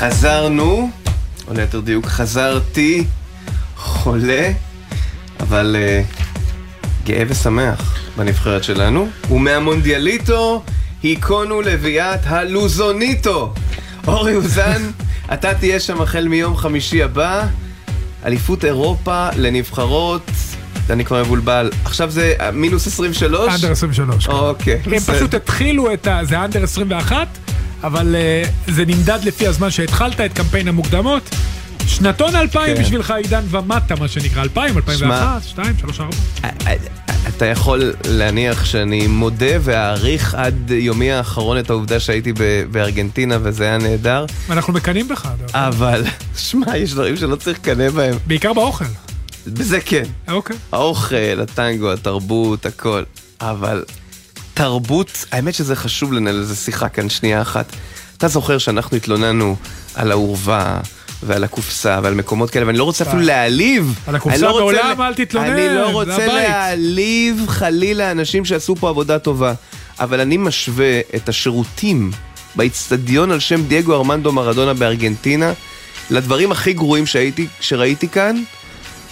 חזרנו, או ליתר דיוק חזרתי, חולה, אבל uh, גאה ושמח בנבחרת שלנו. ומהמונדיאליטו היכונו לביאת הלוזוניטו. אורי אוזן, אתה תהיה שם החל מיום חמישי הבא. אליפות אירופה לנבחרות, אני כבר מבולבל. עכשיו זה מינוס 23? אנדר 23. כן. אוקיי, הם בסדר. פשוט התחילו את ה... זה אנדר 21, אבל אה, זה נמדד לפי הזמן שהתחלת את קמפיין המוקדמות. שנתון 2000 כן. בשבילך עידן ומטה, מה שנקרא, 2000, 2001, 2, 3, 4. אתה יכול להניח שאני מודה ואעריך עד יומי האחרון את העובדה שהייתי בארגנטינה וזה היה נהדר, אנחנו מקנאים בך. אבל שמע, יש דברים שלא צריך לקנא בהם. בעיקר באוכל. בזה כן. אוקיי. האוכל, הטנגו, התרבות, הכל. אבל תרבות, האמת שזה חשוב לנהל איזה שיחה כאן שנייה אחת. אתה זוכר שאנחנו התלוננו על העורווה ועל הקופסה ועל מקומות כאלה, ואני לא רוצה אפילו להעליב. על הקופסה לא רוצה מעולם אל תתלונן, אני לא זה רוצה הבית. להעליב חלילה אנשים שעשו פה עבודה טובה, אבל אני משווה את השירותים באיצטדיון על שם דייגו ארמנדו מרדונה בארגנטינה לדברים הכי גרועים שהייתי, שראיתי כאן,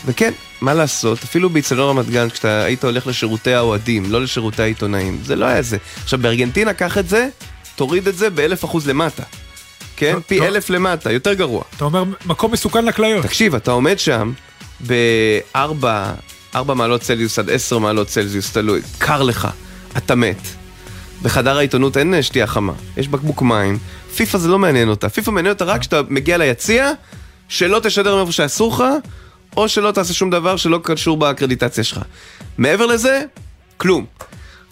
וכן, מה לעשות, אפילו באיצטדיון רמת גן, כשאתה היית הולך לשירותי האוהדים, לא לשירותי העיתונאים, זה לא היה זה. עכשיו, בארגנטינה, קח את זה, תוריד את זה באלף אחוז למטה. כן? פי. אלף למטה, יותר גרוע. אתה אומר, מקום מסוכן לכליות. תקשיב, אתה עומד שם בארבע, ארבע מעלות צלזיוס עד עשר מעלות צלזיוס, תלוי, קר לך, אתה מת. בחדר העיתונות אין שתייה חמה, יש בקבוק מים. פיפא זה לא מעניין אותה, פיפא מעניין אותה רק כשאתה מגיע ליציע, שלא תשדר מאיפה שאסור לך, או שלא תעשה שום דבר שלא קשור באקרדיטציה שלך. מעבר לזה, כלום.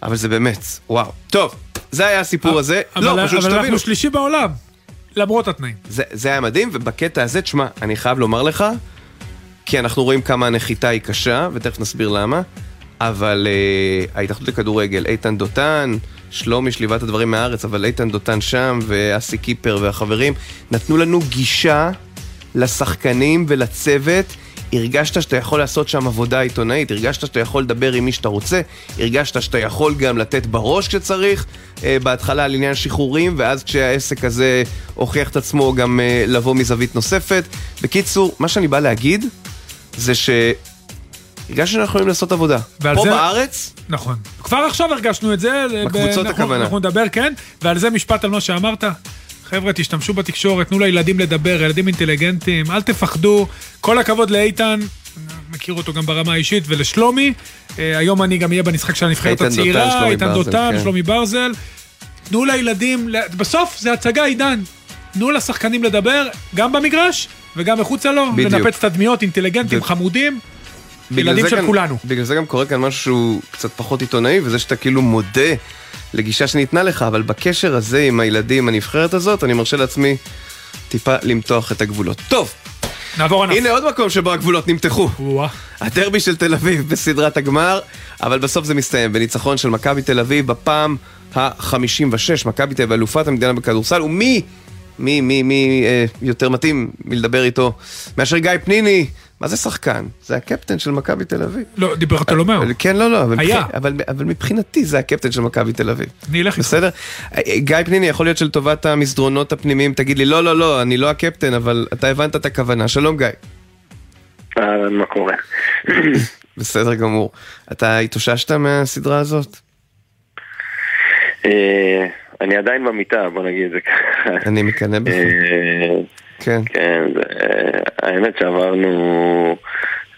אבל זה באמת, וואו. טוב, זה היה הסיפור הזה. אבל- לא, פשוט אבל שתבינו. אנחנו שלישי בעולם, למרות התנאים. זה, זה היה מדהים, ובקטע הזה, תשמע, אני חייב לומר לך, כי אנחנו רואים כמה הנחיתה היא קשה, ותכף נסביר למה, אבל uh, ההתאחדות לכדורגל, איתן דותן, שלומי שליווה את הדברים מהארץ, אבל איתן דותן שם, ואסי קיפר והחברים, נתנו לנו גישה לשחקנים ולצוות. הרגשת שאתה יכול לעשות שם עבודה עיתונאית, הרגשת שאתה יכול לדבר עם מי שאתה רוצה, הרגשת שאתה יכול גם לתת בראש כשצריך, אה, בהתחלה על עניין שחרורים, ואז כשהעסק הזה הוכיח את עצמו גם אה, לבוא מזווית נוספת. בקיצור, מה שאני בא להגיד, זה שהרגשתי שאנחנו יכולים לעשות עבודה. פה זה- בארץ, נכון. כבר עכשיו הרגשנו את זה. בקבוצות אנחנו- הכוונה. אנחנו נדבר, כן, ועל זה משפט על מה שאמרת. חבר'ה, תשתמשו בתקשורת, תנו לילדים לדבר, ילדים אינטליגנטים, אל תפחדו. כל הכבוד לאיתן, מכיר אותו גם ברמה האישית, ולשלומי. אה, היום אני גם אהיה במשחק של הנבחרת הצעירה, איתן דותן, כן. שלומי ברזל. תנו לילדים, בסוף זה הצגה, עידן. תנו לשחקנים לדבר, גם במגרש וגם מחוצה לו, בדיוק. לנפץ תדמיות, אינטליגנטים, ו- חמודים. ילדים של כאן- כולנו. בגלל זה גם קורה כאן משהו קצת פחות עיתונאי, וזה שאתה כאילו מודה לגישה שניתנה לך, אבל בקשר הזה עם הילדים, הנבחרת הזאת, אני מרשה לעצמי טיפה למתוח את הגבולות. טוב, נעבור ענף. הנה עוד מקום שבו הגבולות נמתחו. הדרבי של תל אביב בסדרת הגמר, אבל בסוף זה מסתיים בניצחון של מכבי תל אביב בפעם ה-56. מכבי תל אביב אלופת המדינה בכדורסל, ומי, מי, מי, מי אה, יותר מתאים מלדבר איתו מאשר גיא פניני? מה זה שחקן? זה הקפטן של מכבי תל אביב. לא, לא. אבל- כן, לא, לא, אבל, היה. מבח... אבל, אבל מבחינתי זה הקפטן של מכבי תל אביב. אני אלך איתך. בסדר? אה, גיא פניני, יכול להיות שלטובת המסדרונות הפנימיים תגיד לי, לא, לא, לא, אני לא הקפטן, אבל אתה הבנת את הכוונה. שלום גיא. אהלן, מה קורה? בסדר גמור. אתה התאוששת מהסדרה הזאת? אה, אני עדיין במיטה, בוא נגיד את זה ככה. אני מקנא בך. אה, כן. כן, זה- האמת שעברנו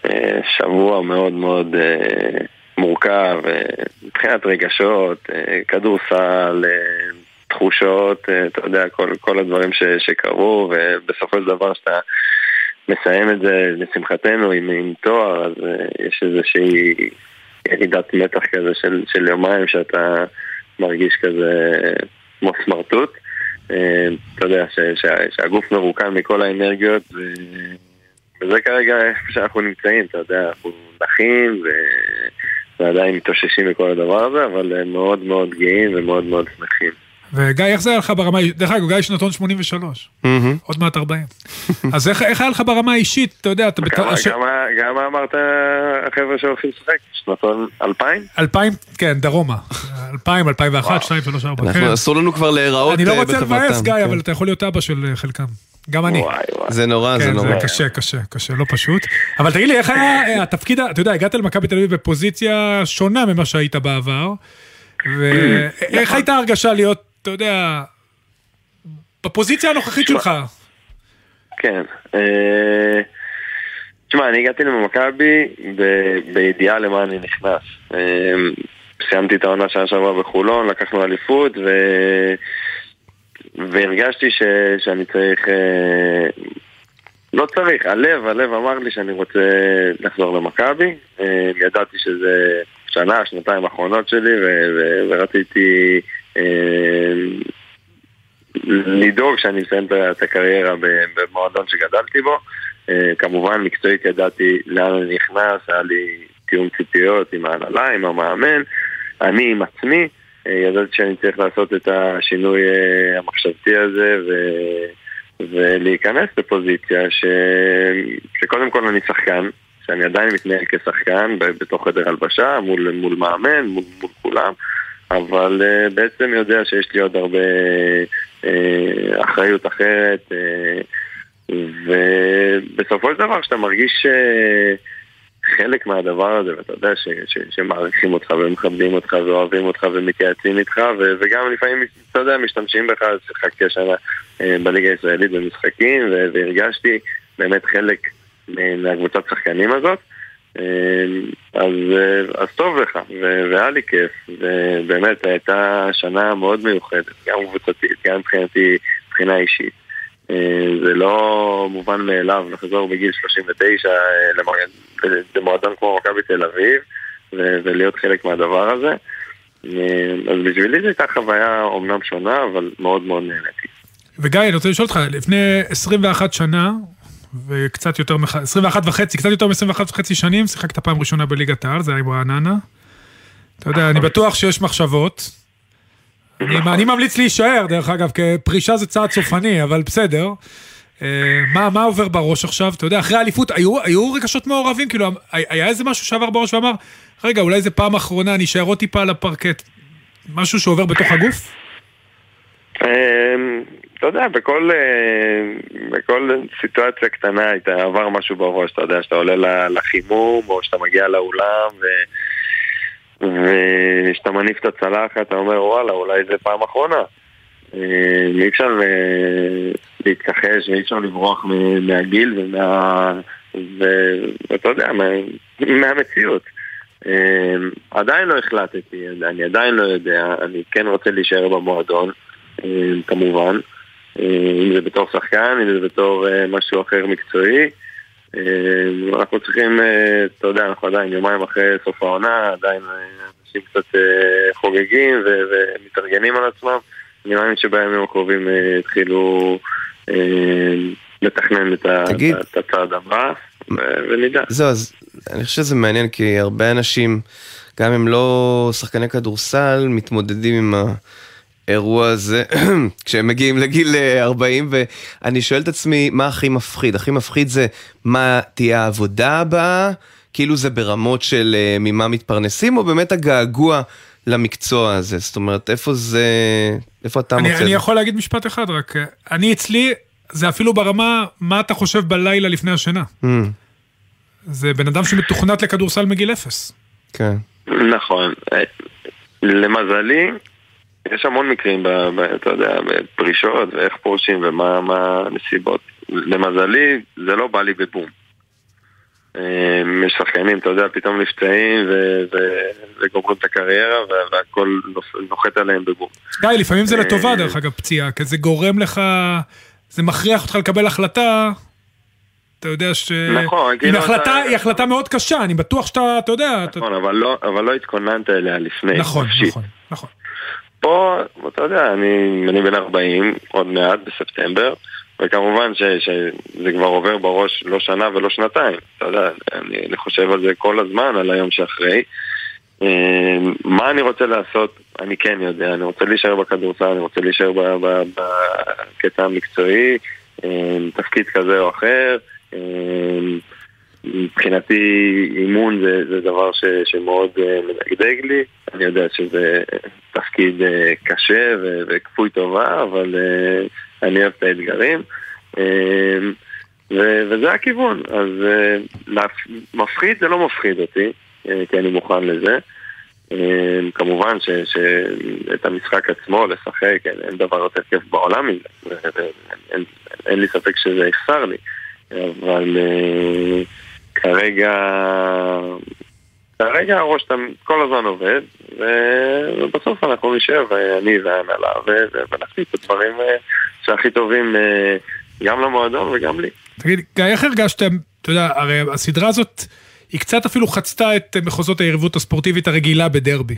אה, שבוע מאוד מאוד אה, מורכב אה, מבחינת רגשות, אה, כדורסל, אה, תחושות, אה, אתה יודע, כל, כל הדברים ש, שקרו, ובסופו של דבר שאתה מסיים את זה, לשמחתנו, עם, עם תואר, אז אה, יש איזושהי ירידת מתח כזה של, של יומיים שאתה מרגיש כזה כמו סמרטוט. אה, אתה יודע, שהגוף מרוקן מכל האנרגיות, וזה כרגע איפה שאנחנו נמצאים, אתה יודע, אנחנו נחים ועדיין מתאוששים מכל הדבר הזה, אבל מאוד מאוד גאים ומאוד מאוד שמחים. וגיא, איך זה היה לך ברמה? דרך אגב, גיא שנתון 83, מהמם. עוד מעט 40. אז איך היה לך ברמה האישית, אתה יודע, אתה... כמה אמרת החבר'ה שהולכים לשחק? שנתון 2000? 2000, כן, דרומה. 2000, 2001, 2, 3, 4. אנחנו, אסור לנו כבר להיראות אני לא אה, רוצה. לבאס, גיא, כן. אבל אתה יכול להיות אבא של אה, חלקם. גם אני. וואי וואי. זה נורא, זה כן, נורא. זה קשה, קשה, קשה, לא פשוט. אבל תגיד לי, איך היה אה, התפקיד, אתה יודע, הגעת למכבי תל אביב בפוזיציה שונה ממה שהיית בעבר, ואיך הייתה הרגשה להיות, אתה יודע, בפוזיציה הנוכחית שלך? כן. אה, תשמע, אני הגעתי למכבי בידיעה למה אני נכנס. אה, סיימתי את העונה שנה שעברה בחולון, לקחנו אליפות, ו... והרגשתי ש... שאני צריך... אה, לא צריך, הלב, הלב אמר לי שאני רוצה לחזור למכבי. ידעתי שזה שנה, שנתיים האחרונות שלי, ו... ו... ורציתי לדאוג שאני אסיים את- הקריירה במועדון שגדלתי בו. אה, כמובן, מקצועית ידעתי לאן אני נכנס, היה לי תיאום ציפיות עם ההנהלה, עם המאמן, אני עם עצמי. אה, ידעתי שאני צריך לעשות את השינוי אה, המחשבתי הזה ו... ולהיכנס לפוזיציה ש... שקודם כל אני שחקן, שאני עדיין מתנהל כשחקן בתוך חדר הלבשה, מול, מול מאמן, מול, מול כולם, אבל uh, בעצם יודע שיש לי עוד הרבה uh, אחריות אחרת, uh, ובסופו של דבר כשאתה מרגיש uh, חלק מהדבר הזה, ואתה יודע ש, ש, שמעריכים אותך ומכבדים אותך ואוהבים אותך ומתייעצים איתך, ו, וגם לפעמים, אתה יודע, משתמשים בך, שיחקתי השנה אה, בליגה הישראלית במשחקים, והרגשתי באמת חלק מהקבוצת שחקנים הזאת. אה, אז, אה, אז טוב לך, והיה לי כיף, ובאמת הייתה שנה מאוד מיוחדת, גם קבוצתית, גם מבחינתי, מבחינה אישית. אה, זה לא מובן מאליו לחזור בגיל 39 אה, למ- למועדון כמו מכבי תל אביב ולהיות חלק מהדבר הזה. אז בשבילי זו הייתה חוויה אומנם שונה, אבל מאוד מאוד נהניתי. וגיא, אני רוצה לשאול אותך, לפני 21 שנה, וקצת יותר, מח- 21 וחצי, קצת יותר מ-21 וחצי שנים, שיחקת פעם ראשונה בליגת העל, זה היה עם רעננה. אתה יודע, אני בטוח שיש מחשבות. אני, אני ממליץ להישאר, דרך אגב, כי פרישה זה צעד סופני, אבל בסדר. אה, מה, מה עובר בראש עכשיו? אתה יודע, אחרי האליפות, היו, היו רגשות מעורבים? כאילו, היה איזה משהו שעבר בראש ואמר, רגע, אולי זה פעם אחרונה, אני אשאר עוד טיפה על הפרקט. משהו שעובר בתוך הגוף? אתה יודע, בכל, אה, בכל סיטואציה קטנה היית עבר משהו בראש, אתה יודע, שאתה עולה לחימום, או שאתה מגיע לאולם, ו... וכשאתה מניף את הצלחת, אתה אומר, וואלה, אולי זה פעם אחרונה. אה, אי אפשר אה, להתכחש, ואי אפשר לברוח מהגיל ומה... ואתה יודע, מה- מהמציאות. עדיין לא החלטתי, אני עדיין לא יודע, אני כן רוצה להישאר במועדון. כמובן, אם זה בתור שחקן, אם זה בתור אה, משהו אחר מקצועי. אה, אנחנו צריכים, אה, אתה יודע, אנחנו עדיין יומיים אחרי סוף העונה, עדיין אה, אנשים קצת אה, חוגגים ומתארגנים על עצמם. אני מאמין שבימים הקרובים אה, התחילו אה, לתכנן את ה- הצעד הבא, ונדע. זהו, אז אני חושב שזה מעניין, כי הרבה אנשים, גם אם לא שחקני כדורסל, מתמודדים עם האירוע הזה כשהם מגיעים לגיל אה, 40, ואני שואל את עצמי, מה הכי מפחיד? הכי מפחיד זה מה תהיה העבודה הבאה? כאילו זה ברמות של אה, ממה מתפרנסים, או באמת הגעגוע למקצוע הזה? זאת אומרת, איפה זה, איפה אתה אני, מוצא? אני? יכול להגיד משפט אחד רק, אני אצלי, זה אפילו ברמה, מה אתה חושב בלילה לפני השינה. Mm, זה בן אדם שמתוכנת לכדורסל מגיל אפס. כן. נכון. אה, למזלי, יש המון מקרים, ב, ב, אתה יודע, בפרישות ואיך פורשים ומה מה הנסיבות. למזלי, זה לא בא לי בבום. אה, יש שחקנים, אתה יודע, פתאום נפצעים וגומרים את הקריירה וה- והכל נוחת עליהם בבום. גיא, לפעמים זה לטובה אה. דרך אגב פציעה, כי זה גורם לך, זה מכריח אותך לקבל החלטה, אתה יודע ש... נכון, כאילו החלטה, היא החלטה מאוד קשה, אני בטוח שאתה, אתה יודע. נכון, אבל לא, אבל לא התכוננת אליה לפני. נכון. נכון, נכון. פה, אתה יודע, אני, אני בן 40, עוד מעט, בספטמבר, וכמובן ש, שזה כבר עובר בראש לא שנה ולא שנתיים. אתה יודע, אני, אני חושב על זה כל הזמן, על היום שאחרי. אה, מה אני רוצה לעשות, אני כן יודע, אני רוצה להישאר בכדורסל, אני רוצה להישאר בקטע המקצועי, אה, תפקיד כזה או אחר. אה, מבחינתי אימון זה, זה דבר ש, שמאוד uh, מדגדג לי, אני יודע שזה תפקיד uh, קשה ו, וכפוי טובה, אבל uh, אני אוהב את האתגרים. וזה הכיוון. אז מפחיד זה לא מפחיד אותי, כי אני מוכן לזה. כמובן שאת המשחק עצמו, לשחק, אין דבר יותר כיף בעולם מזה. אין לי ספק שזה יחסר לי. אבל כרגע... כרגע הראש כל הזמן עובד, ובסוף אנחנו נשב, אני וההנהלה, ונחליט את הדברים אה, שהכי טובים אה, גם למועדון וגם לי. תגיד, איך הרגשתם, אתה יודע, הרי הסדרה הזאת, היא קצת אפילו חצתה את מחוזות היריבות הספורטיבית הרגילה בדרבי.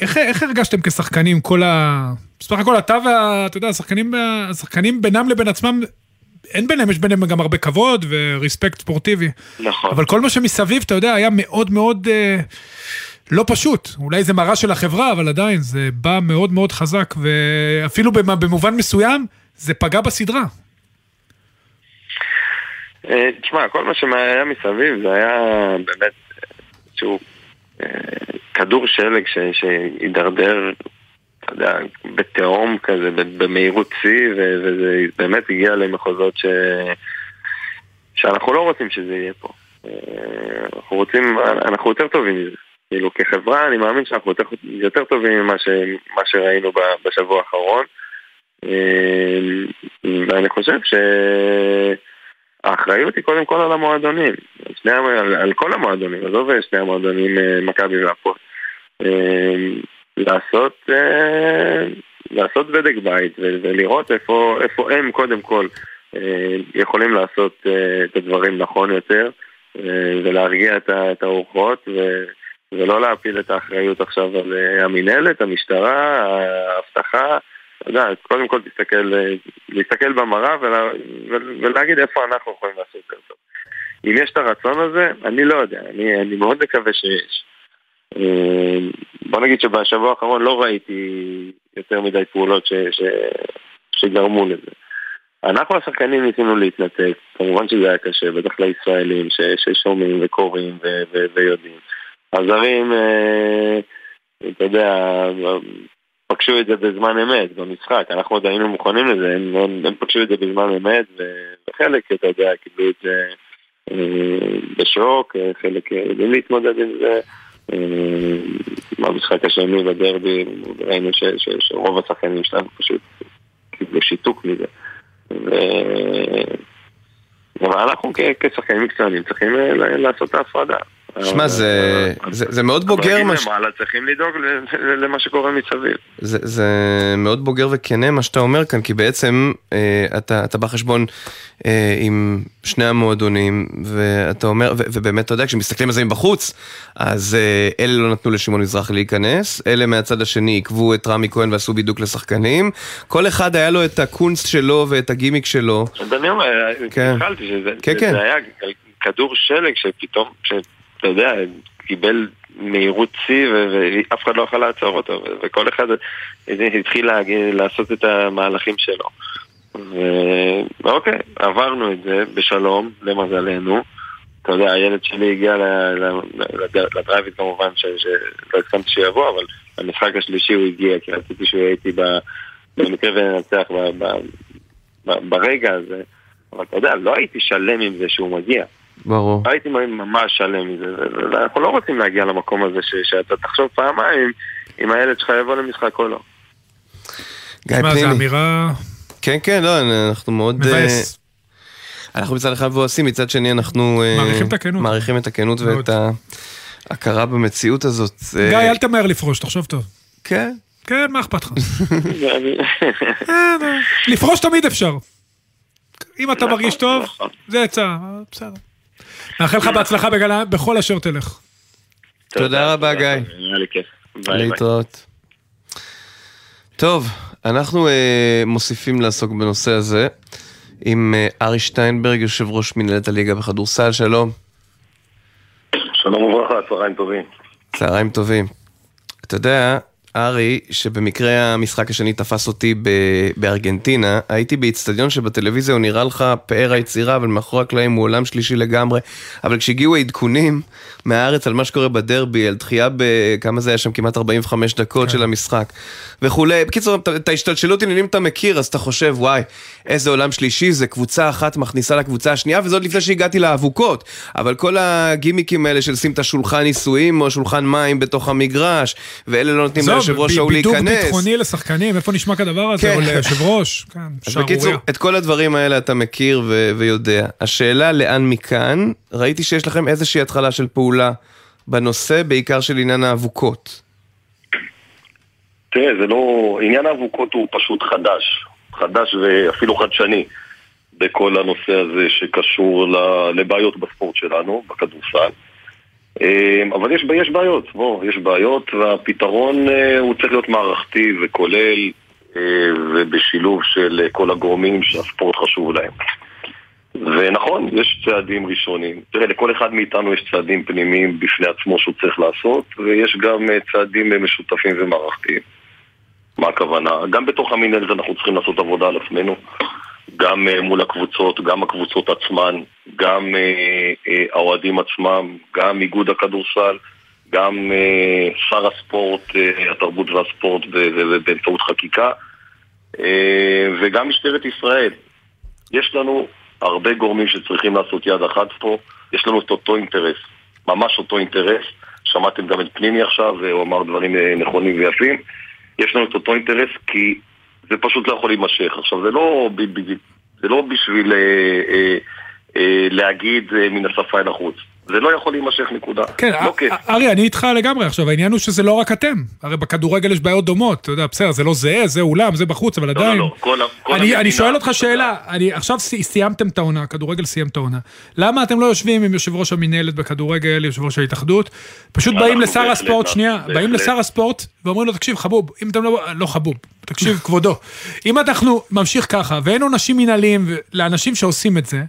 איך, איך הרגשתם כשחקנים, כל ה... בסך הכל אתה וה... אתה יודע, השחקנים, השחקנים בינם לבין עצמם אין ביניהם, יש ביניהם גם הרבה כבוד וריספקט ספורטיבי. נכון. אבל כל מה שמסביב, אתה יודע, היה מאוד מאוד אה, לא פשוט. אולי זה מראה של החברה, אבל עדיין, זה בא מאוד מאוד חזק, ואפילו במובן מסוים, זה פגע בסדרה. אה, תשמע, כל מה שהיה מסביב זה היה באמת איזשהו אה, כדור שלג שהידרדר אתה יודע, בתהום כזה, במהירות שיא, וזה באמת הגיע למחוזות ש... שאנחנו לא רוצים שזה יהיה פה. אה, אנחנו רוצים, אנחנו יותר טובים מזה. כאילו כחברה אני מאמין שאנחנו יותר, יותר טובים ממה ש, שראינו בשבוע האחרון. אה, ואני חושב שהאחריות היא קודם כל על המועדונים, שני, על, על כל המועדונים, עזוב שני המועדונים, אה, מכבי והפועל. לעשות, אה, לעשות בדק בית ולראות איפה, איפה הם קודם כל אה, יכולים לעשות אה, את הדברים נכון יותר ולהרגיע את האורחות ולא להפיל את האחריות עכשיו על המינהלת, המשטרה, האבטחה. אתה יודע, קודם כל תסתכל, להסתכל במראה ולה, ולהגיד איפה אנחנו יכולים לעשות יותר טוב. אם יש את הרצון הזה, אני לא יודע, אני, אני מאוד מקווה שיש. בוא נגיד שבשבוע האחרון לא ראיתי יותר מדי פעולות ש, ש, שגרמו לזה. אנחנו השחקנים ניסינו להתנתק, כמובן שזה היה קשה, בטח לישראלים ש, ששומעים וקוראים ו, ו, ויודעים. הזרים, אה, אתה יודע, פגשו את זה בזמן אמת במשחק, אנחנו עוד היינו מוכנים לזה, הם, הם, פגשו את זה בזמן אמת, וחלק, אתה יודע, קיבלו את זה אה, בשוק, חלק יודעים להתמודד עם זה. במשחק השני בדרבי ראינו שרוב השחקנים שלנו פשוט קיבלו שיתוק מזה. אבל אנחנו כשחקנים מקצוענים צריכים אה, לעשות את ההפרדה. שמע, זה, אה, זה, זה מאוד בוגר מה ש... למעלה צריכים לדאוג למה שקורה מסביב. זה, זה מאוד בוגר וכנה מה שאתה אומר כאן, כי בעצם אה, אתה, אתה בחשבון אה, עם שני המועדונים, ואתה אומר, ו, ובאמת אתה יודע, כשמסתכלים על זה מבחוץ, אז אה, אלה לא נתנו לשמעון מזרחי להיכנס, אלה מהצד השני עיכבו את רמי כהן ועשו בידוק לשחקנים, כל אחד היה לו את הקונסט שלו ואת הגימיק שלו. אז אני אומר, כן. התחלתי שזה כן, כן. היה כדור שלג שפתאום... אתה יודע, קיבל מהירות שיא ואף אחד לא יכול לעצור אותו וכל אחד התחיל לעשות את המהלכים שלו. ואוקיי, עברנו את זה בשלום, למזלנו. אתה יודע, הילד שלי הגיע לדרייבית כמובן, שלא הסכמתי שיבוא, אבל במשחק השלישי הוא הגיע, כי רציתי שהוא יהיה איתי במקרה וננצח ברגע הזה. אבל אתה יודע, לא הייתי שלם עם זה שהוא מגיע. ברור. הייתי ממש שלם מזה, ואנחנו לא רוצים להגיע למקום הזה ש, שאתה תחשוב פעמיים אם הילד שלך יבוא למשחק או לא. גיא פניני. זו אמירה... כן, כן, לא, אנחנו מאוד... מבאס. אה, אנחנו מצד אחד מבואסים, מצד שני אנחנו... אה, מעריכים את הכנות. מעריכים את הכנות ואת ההכרה במציאות הזאת. אה, גיא, אל תמהר לפרוש, תחשוב טוב. כן. כן, מה אכפת לך? לפרוש תמיד אפשר. אם אתה מרגיש טוב, נכון. זה עצה, בסדר. מאחל לך בהצלחה בכל אשר תלך. תודה רבה, גיא. להתראות. טוב, אנחנו אה, מוסיפים לעסוק בנושא הזה עם אה, ארי שטיינברג, יושב ראש מנהלת הליגה בכדורסל, שלום. שלום וברכה, צהריים טובים. צהריים טובים. אתה יודע, ארי, שבמקרה המשחק השני תפס אותי ב- בארגנטינה, הייתי באיצטדיון שבטלוויזיה הוא נראה לך פאר היצירה, אבל מאחורי הקלעים הוא עולם שלישי לגמרי. אבל כשהגיעו העדכונים מהארץ על מה שקורה בדרבי, על דחייה בכמה זה היה שם, כמעט 45 דקות כן. של המשחק, וכולי. בקיצור, את- ההשתלשלות עניינים אתה מכיר, אז אתה חושב, וואי, איזה עולם שלישי, זה קבוצה אחת מכניסה לקבוצה השנייה, וזה עוד לפני שהגעתי לאבוקות. אבל כל הגימיקים האלה של שים את השולחן נישואים או שולחן מים בתוך המגרש, ואלה לא נותנים ליושב ראש ההוא בידוק להיכנס. ביטחוני לשחקנים, איפה נשמע כדבר הזה? כן. או ליושב ראש? כן, אז שערוריה. בקיצור, את כל הדברים האלה אתה מכיר ו- ויודע. השאלה לאן מכאן, ראיתי שיש לכם איזושהי התחלה של פעולה בנושא, בעיקר של עניין האבוקות. תראה, זה לא... עניין האבוקות הוא פשוט חדש. חדש ואפילו חדשני בכל הנושא הזה שקשור לבעיות בספורט שלנו, בכדורסל. אה, אבל יש, יש בעיות, בוא, יש בעיות, והפתרון אה, הוא צריך להיות מערכתי וכולל אה, ובשילוב של אה, כל הגורמים שהספורט חשוב להם. ונכון, יש צעדים ראשונים. תראה, לכל אחד מאיתנו יש צעדים פנימיים בפני עצמו שהוא צריך לעשות, ויש גם צעדים משותפים ומערכתיים. מה הכוונה? גם בתוך המינהלת אנחנו צריכים לעשות עבודה על עצמנו, גם אה, מול הקבוצות, גם הקבוצות עצמן, גם אה, אה, האוהדים עצמם, גם איגוד הכדורסל, גם שר הספורט, התרבות והספורט באמצעות חקיקה, וגם משטרת ישראל. יש לנו הרבה גורמים שצריכים לעשות יד אחת פה, יש לנו את אותו אינטרס, ממש אותו אינטרס. שמעתם גם את פנימי עכשיו, והוא אמר דברים נכונים ויפים. יש לנו את אותו אינטרס כי זה פשוט לא יכול להימשך. עכשיו, זה לא, זה לא בשביל אה, אה, אה, להגיד אה, מן השפה אל החוץ. זה לא יכול להימשך, נקודה. כן, לא כיף. א- ארי, אני איתך לגמרי עכשיו, העניין הוא שזה לא רק אתם. הרי בכדורגל יש בעיות דומות, אתה יודע, בסדר, זה לא זהה, זה אולם, זה בחוץ, אבל לא, עדיין... לא, כל ה- כל אני, המדינה- אני שואל אותך שאלה, אני, עכשיו סי- סיימתם את העונה, הכדורגל סיים את העונה. למה אתם לא יושבים עם יושב ראש המינהלת בכדורגל, יושב ראש ההתאחדות? פשוט באים אנחנו לשר הספורט, שנייה. באים לשר הספורט ואומרים לו, תקשיב, חבוב, אם אתם לא... לא חבוב, תקשיב, כבודו. אם אנחנו ממשיך ככה, ואין עונשים מנהליים לאנשים שעושים את זה,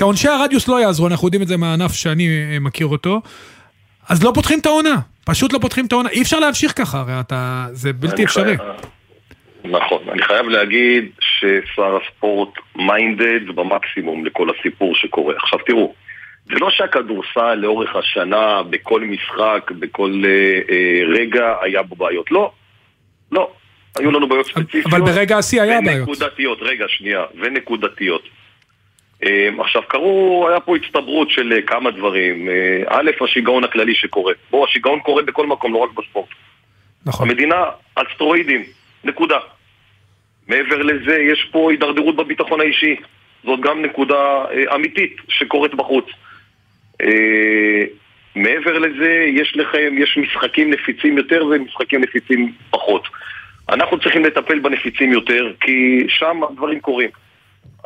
כי עונשי הרדיוס לא יעזרו, אנחנו יודעים את זה מהענף שאני אה, מכיר אותו, אז לא פותחים את העונה. פשוט לא פותחים את העונה. אי אפשר להמשיך ככה, הרי אתה... זה בלתי אפשרי. נכון. אני חייב להגיד ששר הספורט מיינדד במקסימום לכל הסיפור שקורה. עכשיו תראו, זה לא שהכדורסל לאורך השנה, בכל משחק, בכל אה, אה, רגע, היה בו בעיות. לא. לא. היו לנו בעיות ספציפיות. אבל ברגע השיא היה בעיות. ונקודתיות, רגע, שנייה, ונקודתיות. אה, עכשיו, קרו, היה פה הצטברות של אה, כמה דברים. אה, א', השיגעון הכללי שקורה. בוא, השיגעון קורה בכל מקום, לא רק בספורט. נכון. המדינה על סטרואידים, נקודה. מעבר לזה, יש פה הידרדרות בביטחון האישי. זאת גם נקודה אה, אמיתית שקורית בחוץ. מעבר לזה, יש לכם, יש משחקים נפיצים יותר ומשחקים נפיצים פחות. אנחנו צריכים לטפל בנפיצים יותר, כי שם הדברים קורים.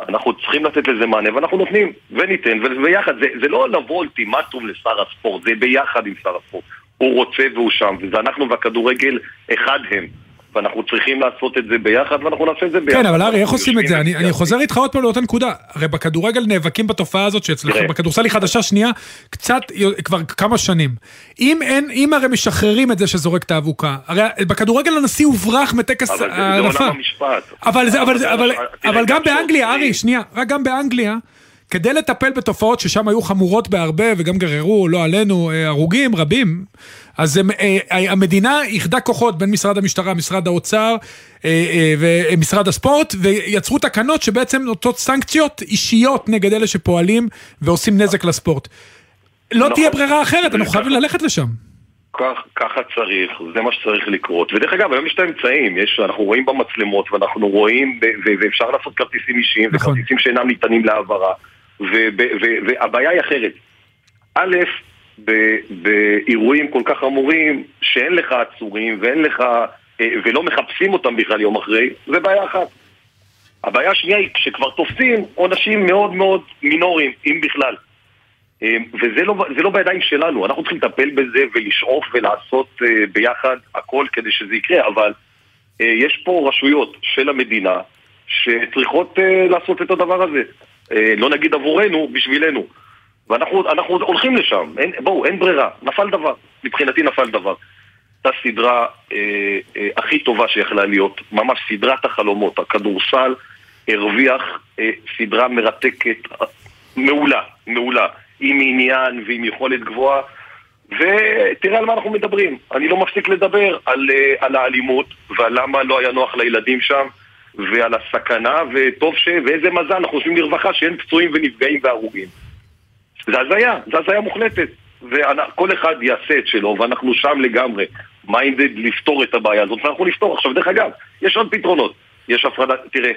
אנחנו צריכים לתת לזה מענה, ואנחנו נותנים, וניתן, וביחד. זה, זה לא לבוא אולטימטום לשר הספורט, זה ביחד עם שר הספורט. הוא רוצה והוא שם, וזה אנחנו והכדורגל אחד הם. ואנחנו צריכים לעשות את זה ביחד, ואנחנו נעשה את זה ביחד. כן, אבל ארי, איך עושים את זה? אני, אני. חוזר איתך עוד פעם לאותה נקודה. הרי בכדורגל נאבקים בתופעה הזאת שאצלכם. בכדורסל היא חדשה שנייה, קצת, כבר כמה שנים. אם אין, אם הרי משחררים את זה שזורק את האבוקה, הרי בכדורגל הנשיא הוברח מטקס אבל זה-. עולם המשפט. אבל גם באנגליה, ארי, שנייה, רק גם באנגליה, כדי לטפל בתופעות ששם היו חמורות בהרבה וגם גררו, לא עלינו, אה, הרוגים רבים, אז הם, אה, אה, המדינה איחדה כוחות בין משרד המשטרה, משרד האוצר ומשרד הספורט, ויצרו תקנות שבעצם נותנות סנקציות אישיות נגד אלה שפועלים ועושים נזק לספורט. לא נכון. תהיה ברירה אחרת, אנחנו חייבים ללכת לשם. כך, ככה צריך, זה מה שצריך לקרות. ודרך אגב, היום יש את האמצעים, יש, אנחנו רואים במצלמות ואנחנו רואים, ו- ו- ואפשר לעשות כרטיסים אישיים, נכון. וכרטיסים שאינם ניתנים להעברה. והבעיה היא אחרת. א', באירועים כל כך חמורים, שאין לך עצורים ואין לך, אה, ולא מחפשים אותם בכלל יום אחרי, זה בעיה אחת. הבעיה השנייה היא כשכבר תופסים עונשים מאוד מאוד מינוריים, אם בכלל. אה, וזה לא, לא בידיים שלנו, אנחנו צריכים לטפל בזה ולשאוף ולעשות אה, ביחד הכל כדי שזה יקרה, אבל יש פה רשויות של המדינה שצריכות לעשות את הדבר הזה. אה, לא נגיד עבורנו, בשבילנו. ואנחנו אנחנו הולכים לשם, אין, בואו, אין ברירה, נפל דבר, מבחינתי נפל דבר. הייתה סדרה אה, אה, הכי טובה שיכלה להיות, ממש סדרת החלומות. הכדורסל הרוויח אה, סדרה מרתקת, מעולה, מעולה, עם עניין ועם יכולת גבוהה. ותראה על מה אנחנו מדברים. אני לא מפסיק לדבר על, אה, על האלימות ועל למה לא היה נוח לילדים שם ועל הסכנה, וטוב ש... ואיזה מזל, אנחנו חושבים לרווחה שאין פצועים ונפגעים והרוגים. זה הזיה, זה הזיה מוחלטת. וכל אחד יעשה את שלו, ואנחנו שם לגמרי, מיינדד לפתור את הבעיה הזאת, ואנחנו נפתור. עכשיו, דרך אגב, יש עוד פתרונות. יש הפרדה, תראה,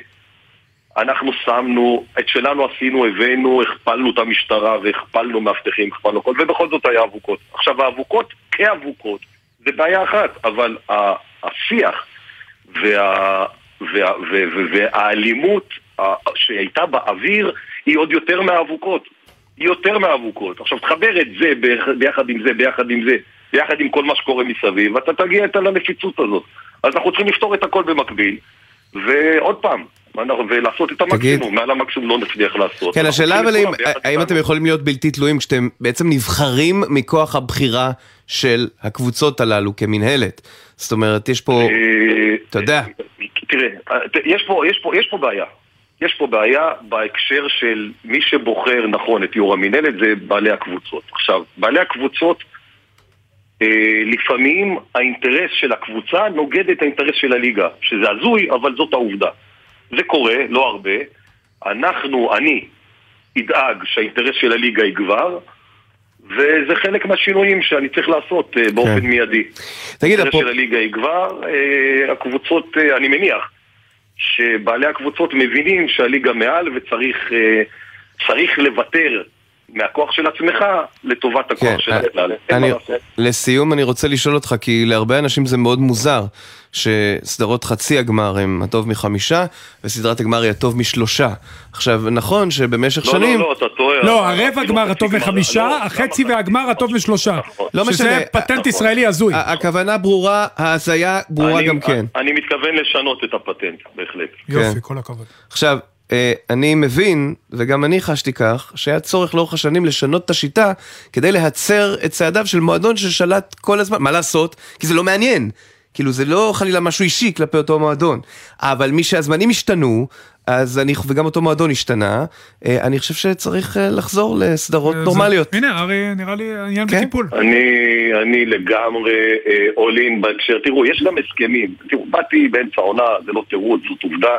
אנחנו שמנו, את שלנו עשינו, הבאנו, הכפלנו את המשטרה והכפלנו מאבטחים, הכפלנו הכל, ובכל זאת היה אבוקות. עכשיו, האבוקות כאבוקות זה בעיה אחת, אבל השיח וה, וה, וה, וה, והאלימות שהייתה באוויר היא עוד יותר מהאבוקות. היא יותר מאבוקות. עכשיו תחבר את זה ביחד עם זה, ביחד עם זה, ביחד עם כל מה שקורה מסביב, ואתה תגיע את לנפיצות הזאת. אז אנחנו צריכים לפתור את הכל במקביל, ועוד פעם, ולעשות את המקסימום, מעל המקסימום לא נצליח לעשות. כן, השאלה אבל אם, האם אתם יכולים להיות בלתי תלויים כשאתם בעצם נבחרים מכוח הבחירה של הקבוצות הללו כמנהלת? זאת אומרת, יש פה, אה, אתה יודע. תראה, יש פה בעיה. יש פה בעיה בהקשר של מי שבוחר נכון את יו"ר המינהלת זה בעלי הקבוצות. עכשיו, בעלי הקבוצות, אה, לפעמים האינטרס של הקבוצה נוגד את האינטרס של הליגה, שזה הזוי, אבל זאת העובדה. זה קורה, לא הרבה. אנחנו, אני, אדאג שהאינטרס של הליגה יגבר, וזה חלק מהשינויים שאני צריך לעשות באופן כן. מיידי. תגיד, האינטרס של הליגה יגבר, uh, הקבוצות, uh, אני מניח, שבעלי הקבוצות מבינים שהליגה מעל וצריך צריך לוותר מהכוח של עצמך לטובת הכוח כן, של הכלל. לסיום אני רוצה לשאול אותך, כי להרבה אנשים זה מאוד מוזר. שסדרות חצי הגמר הם הטוב מחמישה, וסדרת הגמר היא הטוב משלושה. עכשיו, נכון שבמשך לא, לא שנים... לא, לא, אתה טועה. לא, הרבע גמר הטוב מחמישה, לא, החצי והגמר הטוב משלושה. לא משנה. שזה פטנט נכון. ישראלי הזוי. הכוונה ברורה, ההזיה ברורה גם כן. אני מתכוון לשנות את הפטנט, בהחלט. יופי, כן. כל הכבוד. עכשיו, אה, אני מבין, וגם אני חשתי כך, שהיה צורך לאורך השנים לשנות את השיטה כדי להצר את צעדיו של מועדון ששלט כל הזמן. מה לעשות? כי זה לא מעניין. כאילו זה לא חלילה משהו אישי כלפי אותו מועדון, אבל משהזמנים השתנו, אז אני, וגם אותו מועדון השתנה, אה, אני חושב שצריך אה, לחזור לסדרות נורמליות. הנה, ארי, נראה לי העניין כן? בטיפול. אני, אני לגמרי אולין אה, בהקשר, תראו, יש גם הסכמים, תראו, באתי באמצע העונה, זה לא תירוץ, זאת עובדה,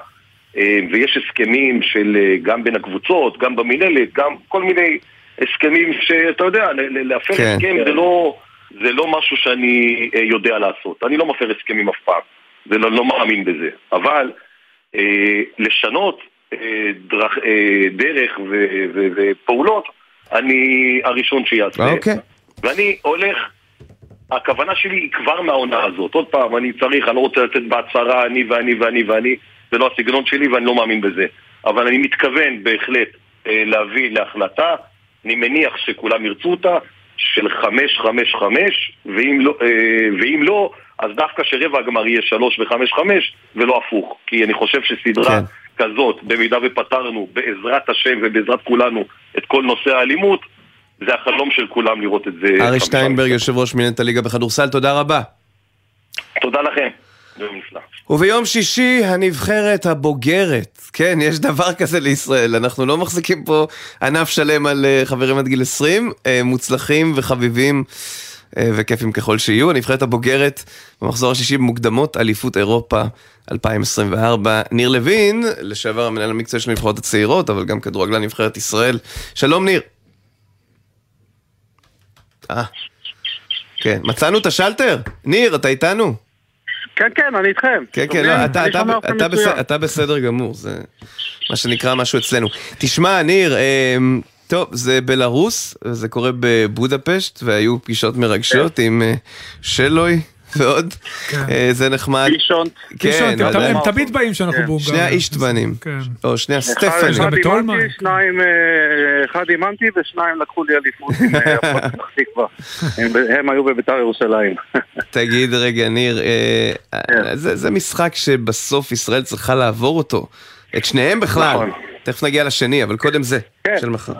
ויש הסכמים של גם בין הקבוצות, גם במינהלת, גם כל מיני הסכמים שאתה יודע, להפר כן. הסכם זה לא... זה לא משהו שאני אה, יודע לעשות. אני לא מפר הסכמים אף פעם, זה לא, לא מאמין בזה. אבל אה, לשנות אה, דרך, אה, דרך ו, ו, ופעולות, אני הראשון שיעשה. אוקיי. ואני הולך, הכוונה שלי היא כבר מהעונה הזאת. עוד פעם, אני צריך, אני לא רוצה לתת בהצהרה אני ואני ואני ואני, זה לא הסגנון שלי ואני לא מאמין בזה. אבל אני מתכוון בהחלט אה, להביא להחלטה, אני מניח שכולם ירצו אותה, של חמש, חמש, חמש, ואם לא, אה, ואם לא אז דווקא שרבע הגמר יהיה שלוש וחמש, חמש, ולא הפוך. כי אני חושב שסדרה כן. כזאת, במידה ופתרנו, בעזרת השם ובעזרת כולנו, את כל נושא האלימות, זה החלום של כולם לראות את זה. ארי שטיינברג, יושב ראש מנהלת הליגה בכדורסל, תודה רבה. תודה לכם. וביום שישי הנבחרת הבוגרת, כן, יש דבר כזה לישראל, אנחנו לא מחזיקים פה ענף שלם על אה, חברים עד גיל 20, אה, מוצלחים וחביבים אה, וכיפים ככל שיהיו. הנבחרת הבוגרת במחזור השישי במוקדמות אליפות אירופה 2024. ניר לוין, לשעבר המנהל המקצועי של הנבחרות הצעירות, אבל גם כדורגלן נבחרת ישראל. שלום ניר. אה, כן, מצאנו את השלטר? ניר, אתה איתנו? כן, כן, אני איתכם. כן, כן, לא, אתה, אתה, אתה, בסדר, אתה בסדר גמור, זה מה שנקרא משהו אצלנו. תשמע, ניר, אמ, טוב, זה בלרוס, זה קורה בבודפשט, והיו פגישות מרגשות כן. עם אה, שלוי. ועוד, כן. אה, זה נחמד. פישונט. כן, הם תמיד באים שאנחנו כן. בהונגריה. שני האישטבנים, או שני הסטפנים. שניים, אה, אחד אימנתי ושניים לקחו לי אליפות עם הפועל פתח תקווה. הם היו בביתר ירושלים. תגיד רגע, ניר, זה משחק שבסוף ישראל צריכה לעבור אותו. את שניהם בכלל. תכף נגיע לשני, אבל קודם זה, כן. של מחר.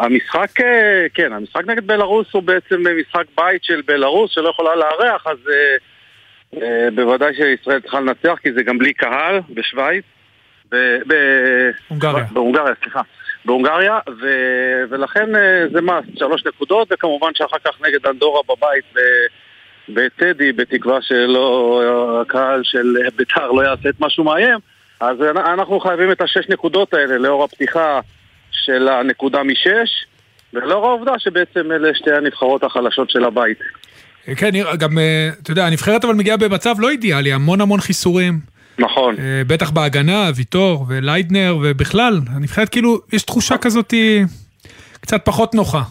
המשחק, אה, כן, המשחק נגד בלארוס הוא בעצם משחק בית של בלארוס שלא יכולה לארח, אז אה, אה, בוודאי שישראל צריכה לנצח, כי זה גם בלי קהל בשוויץ. ב- ב- הונגריה. בהונגריה, סליחה. בהונגריה, ו... ולכן זה מס, שלוש נקודות, וכמובן שאחר כך נגד אנדורה בבית ב... בטדי, בתקווה שלא, הקהל של בית"ר לא יעשה את משהו מאיים, אז אנחנו חייבים את השש נקודות האלה לאור הפתיחה של הנקודה משש, ולאור העובדה שבעצם אלה שתי הנבחרות החלשות של הבית. כן, נראה, גם, אה, אתה יודע, הנבחרת אבל מגיעה במצב לא אידיאלי, המון המון חיסורים. נכון. אה, בטח בהגנה, ויטור וליידנר, ובכלל, הנבחרת כאילו, יש תחושה כזאת קצת פחות נוחה.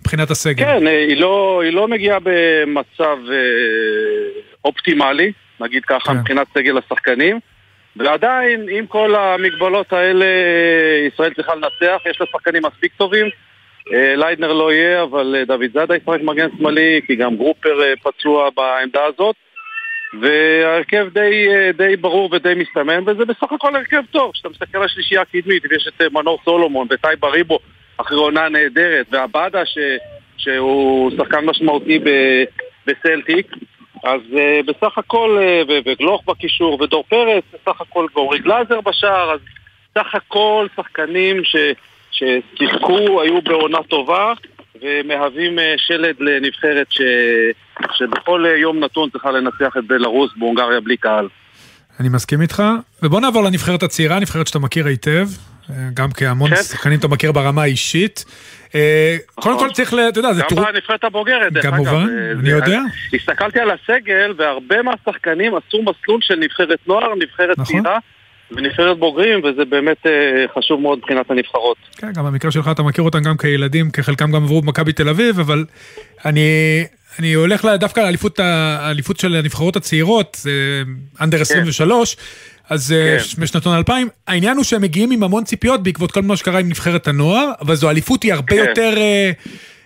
מבחינת הסגל. כן, אה, היא לא, היא לא מגיעה במצב אה, אופטימלי, נגיד ככה, כן. מבחינת סגל השחקנים. ועדיין, עם כל המגבלות האלה, ישראל צריכה לנצח, יש לה שחקנים מספיק טובים. אה, ליידנר לא יהיה, אבל אה, דוד זאדה ישחק מגן שמאלי, כי גם גרופר אה, פצוע בעמדה הזאת. וההרכב די, די ברור ודי מסתמן, וזה בסך הכל הרכב טוב. כשאתה מסתכל על השלישייה הקדמית, ויש את מנור סולומון ותאי בריבו אחרי עונה נהדרת, ועבדה ש, שהוא שחקן משמעותי ב, בסלטיק, אז uh, בסך הכל, uh, וגלוך בקישור, ודור פרץ, בסך הכל, ואורי גלאזר בשער, אז סך הכל שחקנים ש, ששיחקו, היו בעונה טובה, ומהווים uh, שלד לנבחרת ש, שבכל uh, יום נתון צריכה לנצח את בלרוס בהונגריה בלי קהל. אני מסכים איתך, ובוא נעבור לנבחרת הצעירה, נבחרת שאתה מכיר היטב, גם כהמון כן. שחקנים אתה מכיר ברמה האישית. אה, קודם כל צריך, אתה יודע, זה גם טור... בנבחרת הבוגרת, דרך אגב. כמובן, אה, אני יודע. הסתכלתי על הסגל, והרבה מהשחקנים עשו מסלול של נבחרת נוער, נבחרת נכון. צעירה ונבחרת בוגרים, וזה באמת אה, חשוב מאוד מבחינת הנבחרות. כן, גם במקרה שלך אתה מכיר אותם גם כילדים, כי חלקם גם עברו במכבי תל אביב, אבל אני, אני הולך דווקא לאליפות של הנבחרות הצעירות, אנדר 23, אז אה, כן. משנתון 2000, העניין הוא שהם מגיעים עם המון ציפיות בעקבות כל מה שקרה עם נבחרת הנוער, אבל זו אליפות היא הרבה כן. יותר... אה,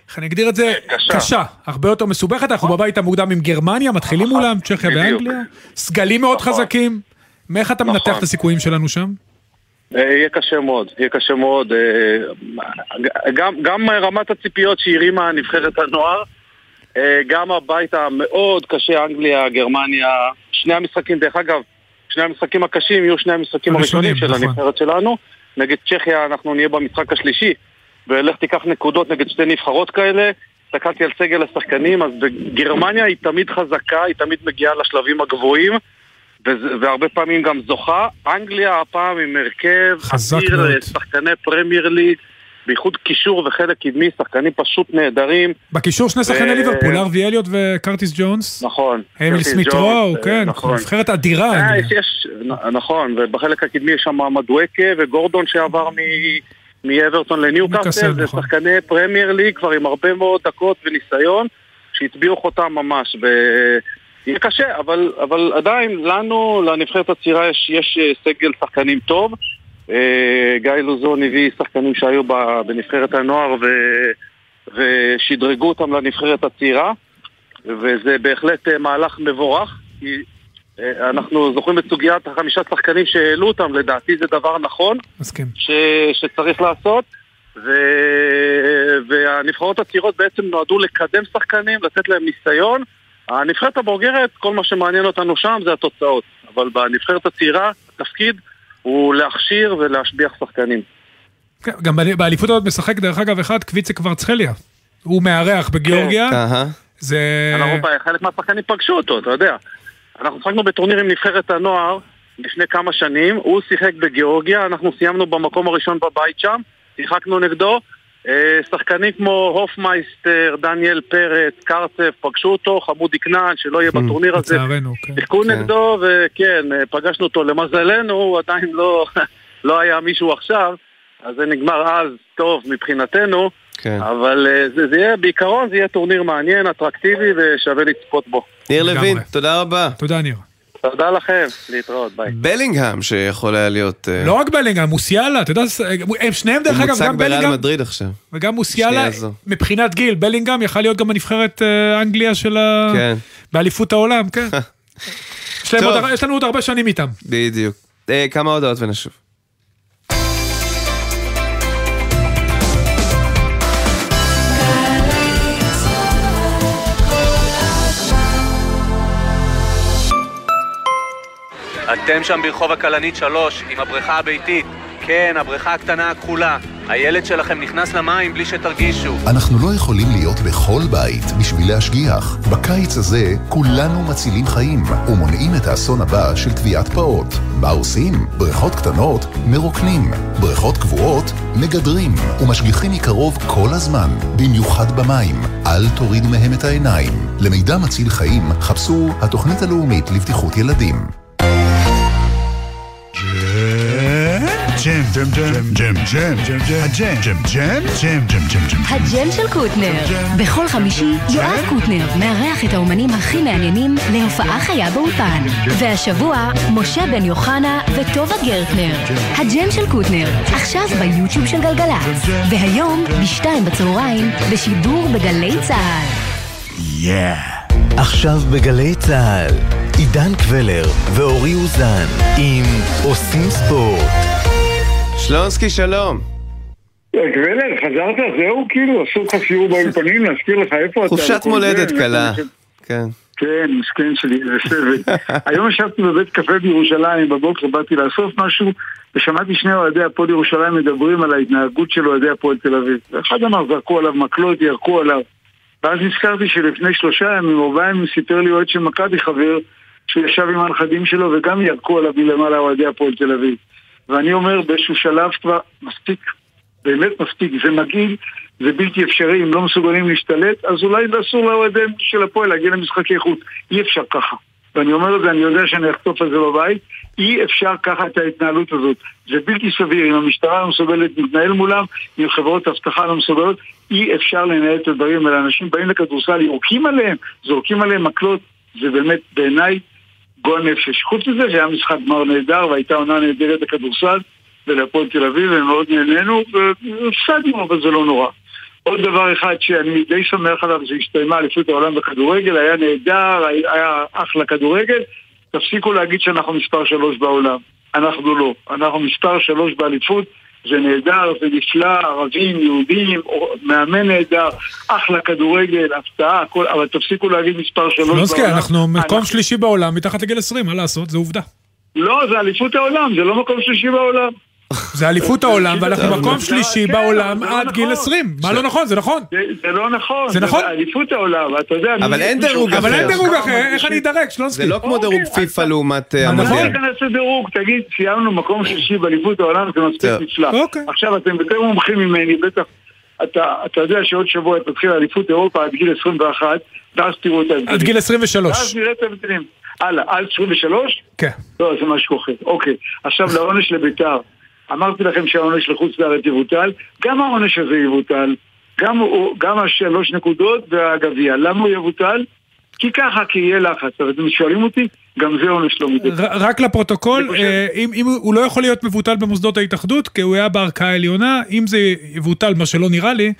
איך אני אגדיר את זה? קשה. קשה, הרבה יותר מסובכת, אנחנו בבית המוקדם עם גרמניה, מתחילים מולם, צ'כיה. ואנגליה, סגלים מאוד נכון. חזקים. מאיך אתה מנתח נכון. את הסיכויים שלנו שם? אה, יהיה קשה מאוד, יהיה קשה מאוד. אה, גם, גם רמת הציפיות שהרימה נבחרת הנוער, אה, גם הבית המאוד קשה, אנגליה, גרמניה, שני המשחקים, דרך אגב, שני המשחקים הקשים יהיו שני המשחקים הראשונים, של נכון. הנבחרת שלנו. נגד צ'כיה אנחנו נהיה במשחק השלישי, ולך תיקח נקודות נגד שתי נבחרות כאלה. הסתכלתי על סגל השחקנים, אז בגרמניה היא תמיד חזקה, היא תמיד מגיעה לשלבים הגבוהים. והרבה פעמים גם זוכה. אנגליה הפעם עם הרכב חזק מאוד. שחקני פרמייר ליג, בייחוד קישור וחלק קדמי, שחקנים פשוט נהדרים. בקישור שני שחקני ו- ליברפול, הארווי אליוט וקרטיס ג'ונס. נכון. אמיל סמית רואו, אה, כן, נכון. נבחרת אדירה. אה. יש, יש, נכון, ובחלק הקדמי יש שם מדואקה וגורדון שעבר מ- מאברטון ניוקאסל, לניוקאסל, זה נכון. שחקני פרמייר ליג כבר עם הרבה מאוד דקות וניסיון, שהטביעו חותם ממש. ב... יהיה קשה, אבל, אבל עדיין לנו, לנבחרת הצעירה, יש, יש אה, סגל שחקנים טוב. אה, גיא לוזון הביא שחקנים שהיו בנבחרת הנוער ו... ושדרגו אותם לנבחרת הצעירה, וזה בהחלט אה, מהלך מבורך. כי אה, אנחנו זוכרים את סוגיית החמישה שחקנים שהעלו אותם, לדעתי זה דבר נכון מסכים. ש... שצריך לעשות. ו... והנבחרות הצעירות בעצם נועדו לקדם שחקנים, לתת להם ניסיון. הנבחרת הבוגרת, כל מה שמעניין אותנו שם זה התוצאות. אבל בנבחרת הצעירה, התפקיד הוא להכשיר ולהשביח שחקנים. כן, גם ב- באליפות הזאת משחק דרך אגב אחד קוויצה קוורצחליה. הוא מארח בגיאורגיה, אהה. זה... אנחנו, חלק מהשחקנים פגשו אותו, אתה יודע. אנחנו שחקנו בטורניר עם נבחרת הנוער לפני כמה שנים, הוא שיחק בגיאורגיה, אנחנו סיימנו במקום הראשון בבית שם, שיחקנו נגדו. אה, שחקנים כמו הופמייסטר, דניאל פרץ, קרצף, פגשו אותו, חמודי כנען, שלא יהיה בטורניר הזה. לצערנו, כן. שיחקו כן. נגדו, וכן, אה, פגשנו אותו. למזלנו, הוא עדיין לא, לא היה מישהו עכשיו, אז זה נגמר אז טוב מבחינתנו, כן. אבל אה, זה, זה יהיה, בעיקרון זה יהיה טורניר מעניין, אטרקטיבי, ושווה לצפות בו. ניר. לוין, תודה רבה. תודה ניר. תודה לכם, להתראות, ביי. בלינגהם שיכול היה להיות אה, לא רק בלינגהם, מוסיאלה, אתה יודע, הם שניהם דרך הוא אגב, מוצג גם בריאל בלינגהם מדריד עכשיו. וגם מוסיאלה. מבחינת גיל, בלינגהם יכל להיות גם בנבחרת אה, אנגליה של ה... כן, באליפות העולם, כן. יש לנו עוד הרבה שנים איתם. בדיוק. אה, כמה הודעות ונשוב. אתם שם ברחוב הכלנית 3, עם הבריכה הביתית. כן, הבריכה הקטנה הכחולה. הילד שלכם נכנס למים בלי שתרגישו. אנחנו לא יכולים להיות בכל בית בשביל להשגיח. בקיץ הזה כולנו מצילים חיים ומונעים את האסון הבא של טביעת פעוט. מה עושים? בריכות קטנות מרוקנים, בריכות קבועות מגדרים ומשגיחים מקרוב כל הזמן, במיוחד במים. אל תורידו מהם את העיניים. למידע מציל חיים חפשו התוכנית הלאומית לבטיחות ילדים. ג'ם, ג'ם, ג'ם, ג'ם, ג'ם, ג'ם, ג'ם, הג'ם, ג'ם, ג'ם, ג'ם, ג'ם, ג'ם, ג'ם. הג'ם של קוטנר. בכל חמישי יואב קוטנר מארח את האומנים הכי מעניינים להופעה חיה באולפן. והשבוע משה בן יוחנה וטובה גרטנר. הג'ם של קוטנר, עכשיו ביוטיוב של גלגלצ. והיום בשתיים בצהריים בשידור בגלי צה"ל. יא. עכשיו בגלי צה"ל, עידן קבלר ואורי אוזן עם עושים ספורט. שלונסקי, שלום. גבלר, חזרת? זהו, כאילו, עשו לך סיור באולפנים, להזכיר לך איפה אתה... חופשת מולדת קלה. כן. כן, מסכן שלי, זה סבל. היום ישבתי בבית קפה בירושלים, בבוקר באתי לאסוף משהו, ושמעתי שני אוהדי הפועל ירושלים מדברים על ההתנהגות של אוהדי הפועל תל אביב. ואחד אמר, זרקו עליו מקלות, ירקו עליו. ואז נזכרתי שלפני שלושה ימים, ארבעה ימים, סיפר לי אוהד של מכבי חבר, שהוא ישב עם הנכדים שלו וגם ירקו עליו מלמעלה אוהדי הפועל תל אביב. ואני אומר, באיזשהו שלב כבר, מספיק, באמת מספיק, זה מגעיל, זה בלתי אפשרי, אם לא מסוגלים להשתלט, אז אולי אסור לאוהדים של הפועל להגיע למשחקי חוץ. אי אפשר ככה. ואני אומר את זה, אני יודע שאני אחטוף על זה בבית, אי אפשר ככה את ההתנהלות הזאת. זה בלתי סביר, אם המשטרה לא מסוגלת להתנהל מולם, אם חברות אבטחה לא מסוגלות, אי אפשר לנהל את הדברים האלה. אנשים באים לכדורסל, יורקים עליהם, זורקים עליהם מקלות, זה באמת בעיניי גועל נפש. חוץ מזה שהיה משחק גמר נהדר והייתה עונה נהדרת לכדורסל ולהפועל תל אביב, ומאוד נהנינו, והפסדנו, אבל זה לא נורא. עוד דבר אחד שאני די שמח עליו, זה הסתיימה אליפות העולם בכדורגל, היה נהדר, היה אחלה כדורגל. תפסיקו להגיד שאנחנו מספר שלוש בעולם. אנחנו לא. אנחנו מספר שלוש באליפות, זה נהדר, זה נפלא, ערבים, יהודים, מאמן נהדר, אחלה כדורגל, הפתעה, הכל, אבל תפסיקו להגיד מספר שלוש בעולם. שלונסקי, אנחנו מקום שלישי בעולם, מתחת לגיל 20, מה לעשות? זה עובדה. לא, זה אליפות העולם, זה לא מקום שלישי בעולם. זה אליפות העולם, ואנחנו מקום זה- שלישי כן, בעולם לא עד גיל נכון. 20. מה לא נכון? זה נכון. זה, לא נכון. זה נכון. אליפות העולם, אתה יודע... אבל אין דירוג אבל אין אחר. דירוג אחר, איך אני אדרג, שלונסקי? זה לא כמו דירוג פיפא לעומת אה, נכון. בוא המונדיאל. ניכנס לדירוג, תגיד, סיימנו מקום שלישי באליפות העולם, זה מספיק. נפלא. אוקיי. עכשיו, אתם יותר מומחים ממני, בטח. אתה, אתה יודע שעוד שבוע תתחיל אליפות אירופה עד גיל 21, ואז תראו את ההבדלים. עד גיל 23. ואז נראה את ההבדלים. הלאה, עד 23? כן. לא, זה משהו אחר. אוקיי. עכשיו לעונש לביתר. אמרתי לכם שהעונש לחוץ לארץ יבוטל, גם העונש הזה יבוטל. גם, גם השלוש נקודות והגביע. למה הוא יבוטל? כי ככה, כי יהיה לחץ. אבל אתם שואלים אותי, גם זה עונש לא מידתי. רק לפרוטוקול, חושב- אה, אם אם הוא לא יכול להיות מבוטל במוסדות ההתאחדות, כי הוא היה בערכאה העליונה, אם זה יבוטל, מה שלא נראה לי,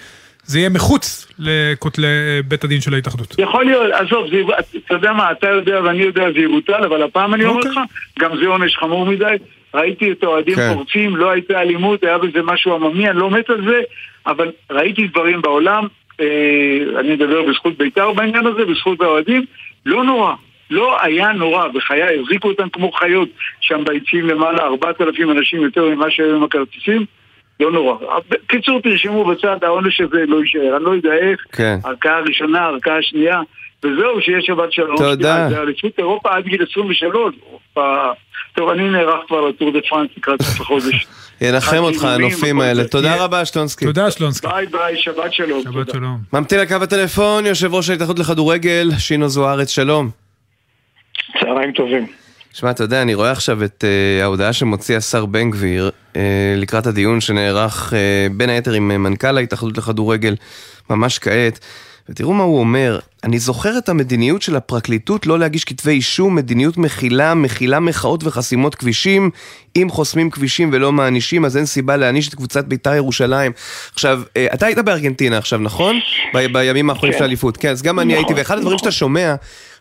זה יהיה מחוץ לכותלי בית הדין של ההתאחדות. יכול להיות, עזוב, זה, אתה יודע מה, אתה יודע ואני יודע זה יבוטל, אבל הפעם אני אומר אוקיי. לך, גם זה עונש חמור מדי. ראיתי את האוהדים כן. פורצים, לא הייתה אלימות, היה בזה משהו עממי, אני לא מת על זה, אבל ראיתי דברים בעולם, אה, אני מדבר בזכות בית"ר בעניין הזה, בזכות האוהדים, לא נורא. לא היה נורא, בחיי, החזיקו אותם כמו חיות שם ביציעים למעלה, 4,000 אנשים יותר ממה שהיו עם הכרטיסים, לא נורא. קיצור, תרשמו בצד, העונש הזה לא יישאר, אני לא יודע איך, כן. ערכאה ראשונה, ערכאה שנייה, וזהו, שיהיה שבת שלום. תודה. זה אליפות אירופה עד גיל 23. אה, טוב, אני נערך כבר לטור דה פרנס לקראת סוף החודש. ינחם אותך הנופים האלה. תודה רבה, שלונסקי. תודה, שלונסקי. ביי ביי, שבת שלום. שבת. שלום. ממתין לקו הטלפון, יושב ראש ההתאחדות לכדורגל, שינו זוארץ, שלום. צהריים טובים. שמע, אתה יודע, אני רואה עכשיו את אה, ההודעה שמוציא השר בן גביר אה, לקראת הדיון שנערך uh, בין היתר עם uh, מנכ"ל ההתאחדות לכדורגל ממש כעת. ותראו מה הוא אומר, אני זוכר את המדיניות של הפרקליטות לא להגיש כתבי אישום, מדיניות מכילה, מכילה מחאות וחסימות כבישים. אם חוסמים כבישים ולא מענישים, אז אין סיבה להעניש את קבוצת בית"ר ירושלים. עכשיו, אה, אתה היית בארגנטינה עכשיו, נכון? ב- בימים האחרונים כן. של האליפות. כן, אז גם אני נכון, הייתי, ואחד הדברים נכון. שאתה שומע,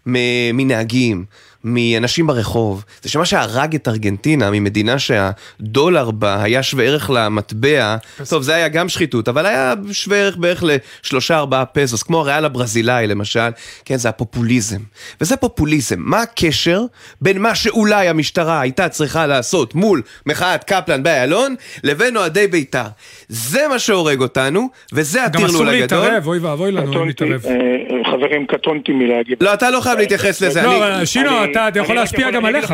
מ- מנהגים, מאנשים ברחוב. זה שמה שהרג את ארגנטינה ממדינה שהדולר בה היה שווה ערך למטבע, טוב זה היה גם שחיתות, אבל היה שווה ערך בערך לשלושה ארבעה פזוס, כמו הריאל הברזילאי למשל, כן זה הפופוליזם. וזה פופוליזם, מה הקשר בין מה שאולי המשטרה הייתה צריכה לעשות מול מחאת קפלן באיילון, לבין אוהדי בית"ר. זה מה שהורג אותנו, וזה גם הטרלול אסור הגדול. להתערב, אוי ואבוי לנו אם נתערב. אה, חברים, קטונתי מלהגיד. לא, אתה לא חייב להתייחס לזה, לא. אבל שינו, אתה יכול להשפיע גם עליך.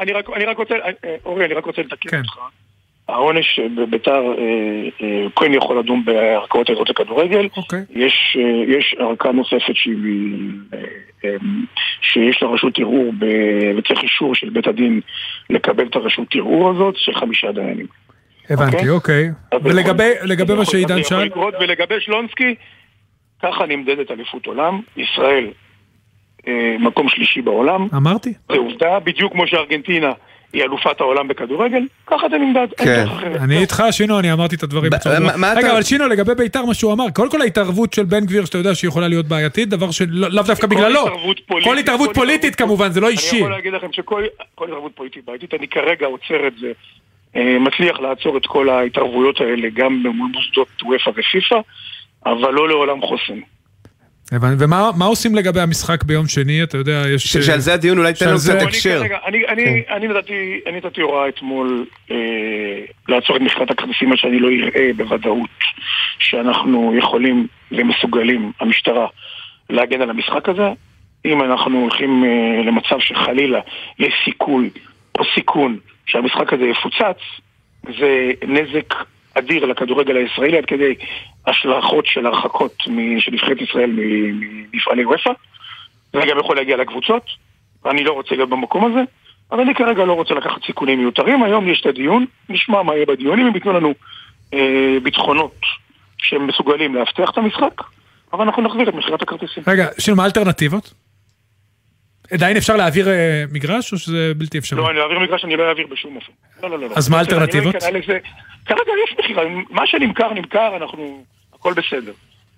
אני רק- אני רק רוצה, אה, אורי, אני רק רוצה לתקן כן. אותך. העונש בביתר אה, אה, כן יכול לדון בערכאות העזרות לכדורגל. אוקיי. יש, אה, יש ערכאה נוספת שהיא, אה, אה, שיש לה רשות ערעור וצריך אישור של בית הדין לקבל את הרשות ערעור הזאת של חמישה דיינים. הבנתי, אוקיי. אוקיי. ולגבי מה שעידן שאל, ולגבי שלונסקי, ככה נמדדת אליפות עולם. ישראל, אה, מקום שלישי בעולם. אמרתי. זה עובדה, בדיוק כמו שארגנטינה היא אלופת העולם בכדורגל, ככה זה נמדד. כן. אני איתך, שינו, אני אמרתי את הדברים בצורה ברורה. רגע, אבל שינו, לגבי בית"ר, מה שהוא אמר, קודם כל ההתערבות של בן גביר, שאתה יודע שהיא יכולה להיות בעייתית, דבר שלאו דווקא כל בגללו. כל התערבות פוליטית כמובן, זה לא אני אישי. יכול להגיד לכם שכל כל התערבות פוליטית בעייתית, אני כרגע עוצר את זה, אה, מצליח לעצור את כל ההתערבויות האלה גם מול מוסדות וופא ופיפ"א, אבל לא לעולם חוסן. הבנתי. ומה מה עושים לגבי המשחק ביום שני? אתה יודע, יש... ש- שעל זה הדיון, אולי תן לנו זה- קצת אני הקשר. כרגע- אני- נתתי- הוראה אתמול אה, לעצור את מכירת הכרטיסים עד שאני לא אראה בוודאות שאנחנו יכולים ומסוגלים, המשטרה, להגן על המשחק הזה. אם אנחנו הולכים אה, למצב שחלילה יש סיכוי או סיכון שהמשחק הזה יפוצץ, זה נזק אדיר לכדורגל הישראלי עד כדי השלכות של הרחקות של נבחרת ישראל ממפעלי וופא. זה גם יכול להגיע לקבוצות, אני לא רוצה להיות במקום הזה, אבל אני כרגע לא רוצה לקחת סיכונים מיותרים. היום יש את הדיון, נשמע מה יהיה בדיונים, הם ייתנו לנו אה, ביטחונות שהם מסוגלים לאבטח את המשחק, אבל אנחנו נחזיר את מכירת הכרטיסים. רגע, שינו, מה האלטרנטיבות? עדיין אפשר להעביר אה, מגרש, או שזה בלתי אפשרי? לא, אני אעביר מגרש, אני לא אעביר בשום אופן. לא, לא, לא. לא. אז מה האלטרנטיבות? לזה. כרגע יש מכירה, מה שנמכר, נמכר, אנחנו... הכל בסדר.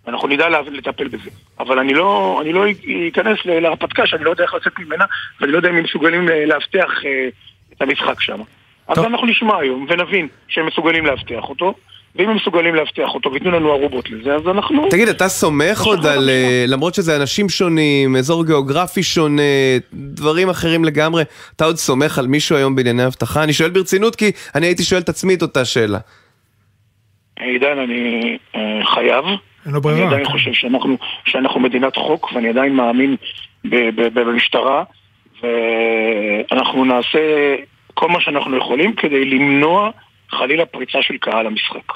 אנחנו נדע לטפל בזה. אבל אני לא, אני לא אכנס להרפתקה שאני לא יודע איך לצאת ממנה, ואני לא יודע אם הם מסוגלים אה, לאבטח אה, את המשחק שם. אז. אנחנו נשמע היום ונבין שהם מסוגלים לאבטח אותו, ואם הם מסוגלים לאבטח אותו וייתנו לנו ערובות לזה, אז אנחנו... תגיד, אתה סומך עוד על, אה, למרות שזה אנשים שונים, אזור גיאוגרפי שונה, דברים אחרים לגמרי, אתה עוד סומך על מישהו היום בענייני אבטחה? אני שואל ברצינות כי אני הייתי שואל את עצמי את אותה שאלה. עידן, אני אה, חייב. אין לו ברירה. אני עדיין כן. חושב שאנחנו, שאנחנו מדינת חוק, ואני עדיין מאמין ב- ב- ב- במשטרה, ואנחנו נעשה כל מה שאנחנו יכולים כדי למנוע חלילה פריצה של קהל למשחק.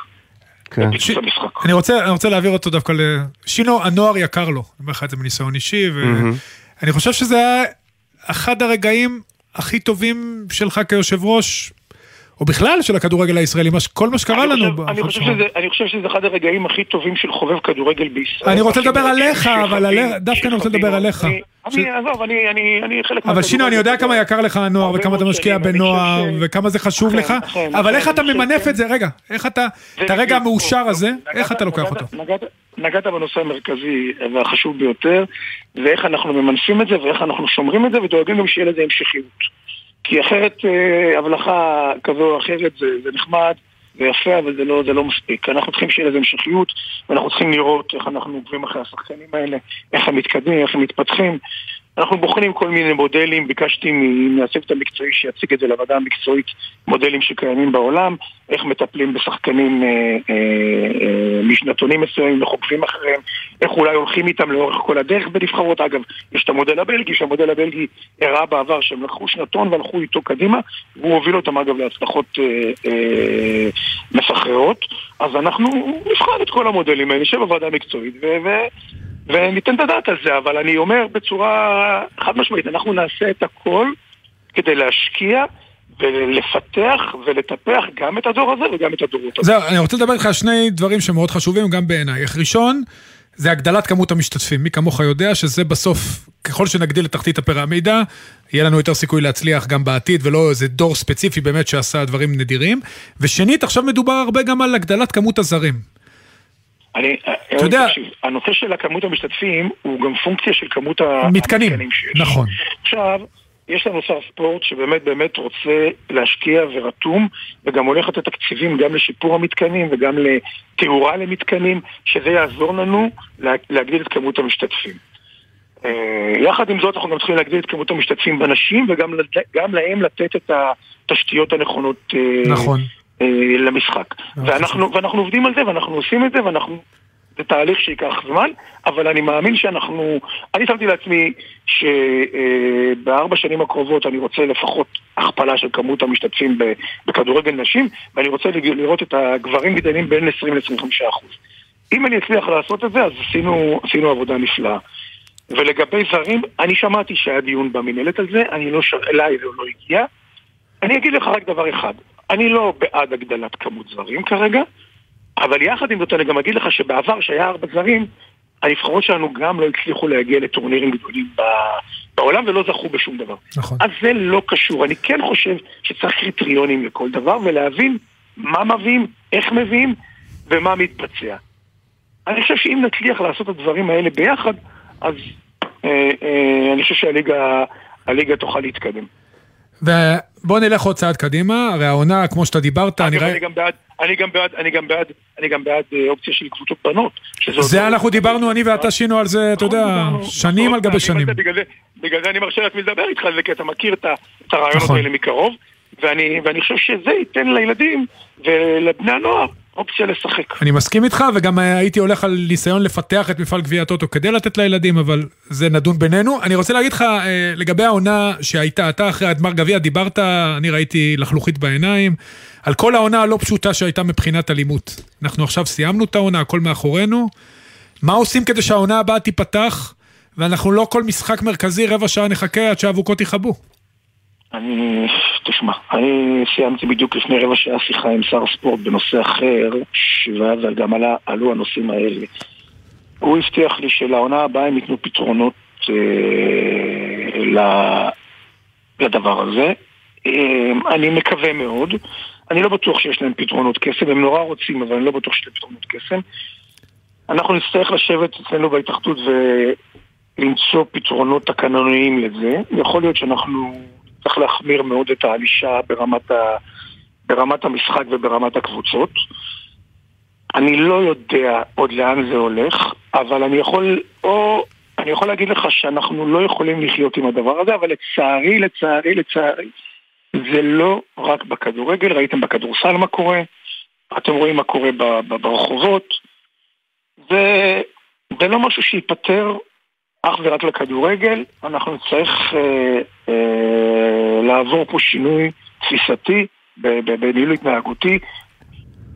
כן. המשחק. אני רוצה, אני רוצה להעביר אותו דווקא ל... שינו, הנוער יקר לו. אני אומר לך את זה מניסיון אישי, ואני חושב שזה היה אחד הרגעים הכי טובים שלך כיושב ראש, או בכלל של הכדורגל הישראלי, מה כל מה שקרה לנו. חושב- אני חושב שזה- אני חושב שזה אחד הרגעים הכי טובים של חובב כדורגל בישראל. אני רוצה לדבר עליך, אבל עליך- דווקא אני רוצה לדבר. עליך. אני- עזוב, אני- חלק אבל שינו, אני יודע כמה יקר לך הנוער, וכמה אתה משקיע בנוער, וכמה זה חשוב לך, אבל איך אתה ממנף את זה? רגע, איך אתה, את הרגע המאושר הזה, איך אתה לוקח אותו? נגעת בנושא המרכזי והחשוב ביותר, ואיך אנחנו ממנפים את זה, ואיך אנחנו שומרים את זה, ודואגים גם שיהיה לזה המשכיות. כי אחרת, אה, הבלחה כזו או אחרת זה, זה נחמד, זה יפה, אבל זה לא, זה לא מספיק. אנחנו צריכים שיהיה לזה המשכיות, ואנחנו צריכים לראות איך אנחנו עוקבים אחרי השחקנים האלה, איך הם מתקדמים, איך הם מתפתחים. אנחנו בוחנים כל מיני מודלים, ביקשתי מהצוות המקצועי שיציג את זה לוועדה המקצועית, מודלים שקיימים בעולם, איך מטפלים בשחקנים אה, אה, אה, משנתונים מסוימים וחוקבים אחריהם, איך אולי הולכים איתם לאורך כל הדרך בנבחרות. אגב, יש את המודל הבלגי, שהמודל הבלגי הראה בעבר שהם לקחו שנתון והלכו איתו קדימה, והוא הוביל אותם אגב להצלחות אה, אה, מסחררות. אז אנחנו נבחן את כל המודלים האלה, נשב בוועדה המקצועית ו... ו- וניתן את הדעת על זה, אבל אני אומר בצורה חד משמעית, אנחנו נעשה את הכל כדי להשקיע ולפתח ולטפח גם את הדור הזה וגם את הדורות הבאים. זהו, אני רוצה לדבר איתך על שני דברים שמאוד חשובים גם בעיניי. ראשון, זה הגדלת כמות המשתתפים. מי כמוך יודע שזה בסוף, ככל שנגדיל את תחתית הפירמידה, יהיה לנו יותר סיכוי להצליח גם בעתיד, ולא איזה דור ספציפי באמת שעשה דברים נדירים. ושנית, עכשיו מדובר הרבה גם על הגדלת כמות הזרים. אני, אתה יודע- תקשיב, הנושא של הכמות המשתתפים הוא גם פונקציה של כמות מתקנים, המתקנים שיש. נכון. עכשיו, יש לנו שר ספורט שבאמת באמת רוצה להשקיע ורתום, וגם הולך לתת תקציבים גם לשיפור המתקנים וגם לתאורה למתקנים, שזה יעזור לנו לה- להגדיל את כמות המשתתפים. אה, יחד עם זאת אנחנו גם צריכים להגדיל את כמות המשתתפים בנשים וגם להם לתת את התשתיות הנכונות אה, נכון. אה, למשחק. ואנחנו, ואנחנו עובדים על זה ואנחנו עושים את זה ואנחנו... זה תהליך שייקח זמן, אבל אני מאמין שאנחנו... אני שמתי לעצמי שבארבע שנים הקרובות אני רוצה לפחות הכפלה של כמות המשתתפים בכדורגל נשים, ואני רוצה לראות את הגברים גדלים בין 20 ל-25 אחוז. אם אני אצליח לעשות את זה, אז עשינו, עשינו עבודה נפלאה. ולגבי זרים, אני שמעתי שהיה דיון במינהלת על זה, אני לא ש... אליי זה לא הגיע. אני אגיד לך רק דבר אחד, אני לא בעד הגדלת כמות זרים כרגע, אבל יחד עם זאת אני גם אגיד לך שבעבר שהיה ארבע זרים, הנבחרות שלנו גם לא הצליחו להגיע לטורנירים גדולים. בעולם ולא זכו בשום דבר. נכון. אז זה לא קשור. אני כן חושב שצריך קריטריונים לכל דבר ולהבין מה מביאים, איך מביאים ומה מתבצע. אני חושב שאם נצליח לעשות את הדברים האלה ביחד, אז אה, אה, אני חושב שהליגה הליגה תוכל להתקדם. ובוא נלך עוד צעד קדימה, הרי העונה, כמו שאתה דיברת, אני ראי... אני גם בעד, אני גם בעד, אני גם בעד, אני גם בעד אה, אופציה של קבוצות בנות. זה אנחנו דיברנו, אני ואתה שינו על זה, אתה יודע, שנים על גבי שנים. בגלל זה- אני מרשה לעצמי לדבר איתך על זה, כי אתה מכיר את הרעיונות נכון. האלה מקרוב, ואני חושב שזה ייתן לילדים ולבני הנוער אופציה לשחק. אני מסכים איתך, וגם הייתי הולך על ניסיון לפתח את מפעל גביע הטוטו כדי לתת לילדים, אבל זה נדון בינינו. אני רוצה להגיד לך, אה, לגבי העונה שהייתה, אתה אחרי הגמר גביע דיברת, אני ראיתי לחלוכית בעיניים, על כל העונה הלא פשוטה שהייתה מבחינת אלימות. אנחנו עכשיו סיימנו את העונה, הכל מאחורינו. מה עושים כדי שהעונה הבאה תיפתח, ואנחנו לא כל משחק מרכזי רבע שעה נחכה עד שהאבוקות יכבו? אני, תשמע, אני סיימתי בדיוק לפני רבע שעה שיחה עם שר הספורט בנושא אחר, ואז גם עלה, עלו הנושאים האלה. הוא הבטיח לי שלעונה הבאה הם ייתנו פתרונות אה, לדבר הזה. אה, אני מקווה מאוד. אני לא בטוח שיש להם פתרונות קסם, הם נורא רוצים, אבל אני לא בטוח שיש להם פתרונות קסם. אנחנו נצטרך לשבת אצלנו בהתאחדות ולמצוא פתרונות תקנוניים לזה. יכול להיות שאנחנו צריך להחמיר מאוד את הענישה ברמת, ה... ברמת המשחק וברמת הקבוצות. אני לא יודע עוד לאן זה הולך, אבל אני יכול, או אני יכול להגיד לך שאנחנו לא יכולים לחיות עם הדבר הזה, אבל לצערי, לצערי, לצערי, זה לא רק בכדורגל, ראיתם בכדורסל מה קורה, אתם רואים מה קורה ברחובות, זה, זה לא משהו שייפתר אך ורק לכדורגל, אנחנו נצטרך אה, אה, לעבור פה שינוי תפיסתי בניהול התנהגותי,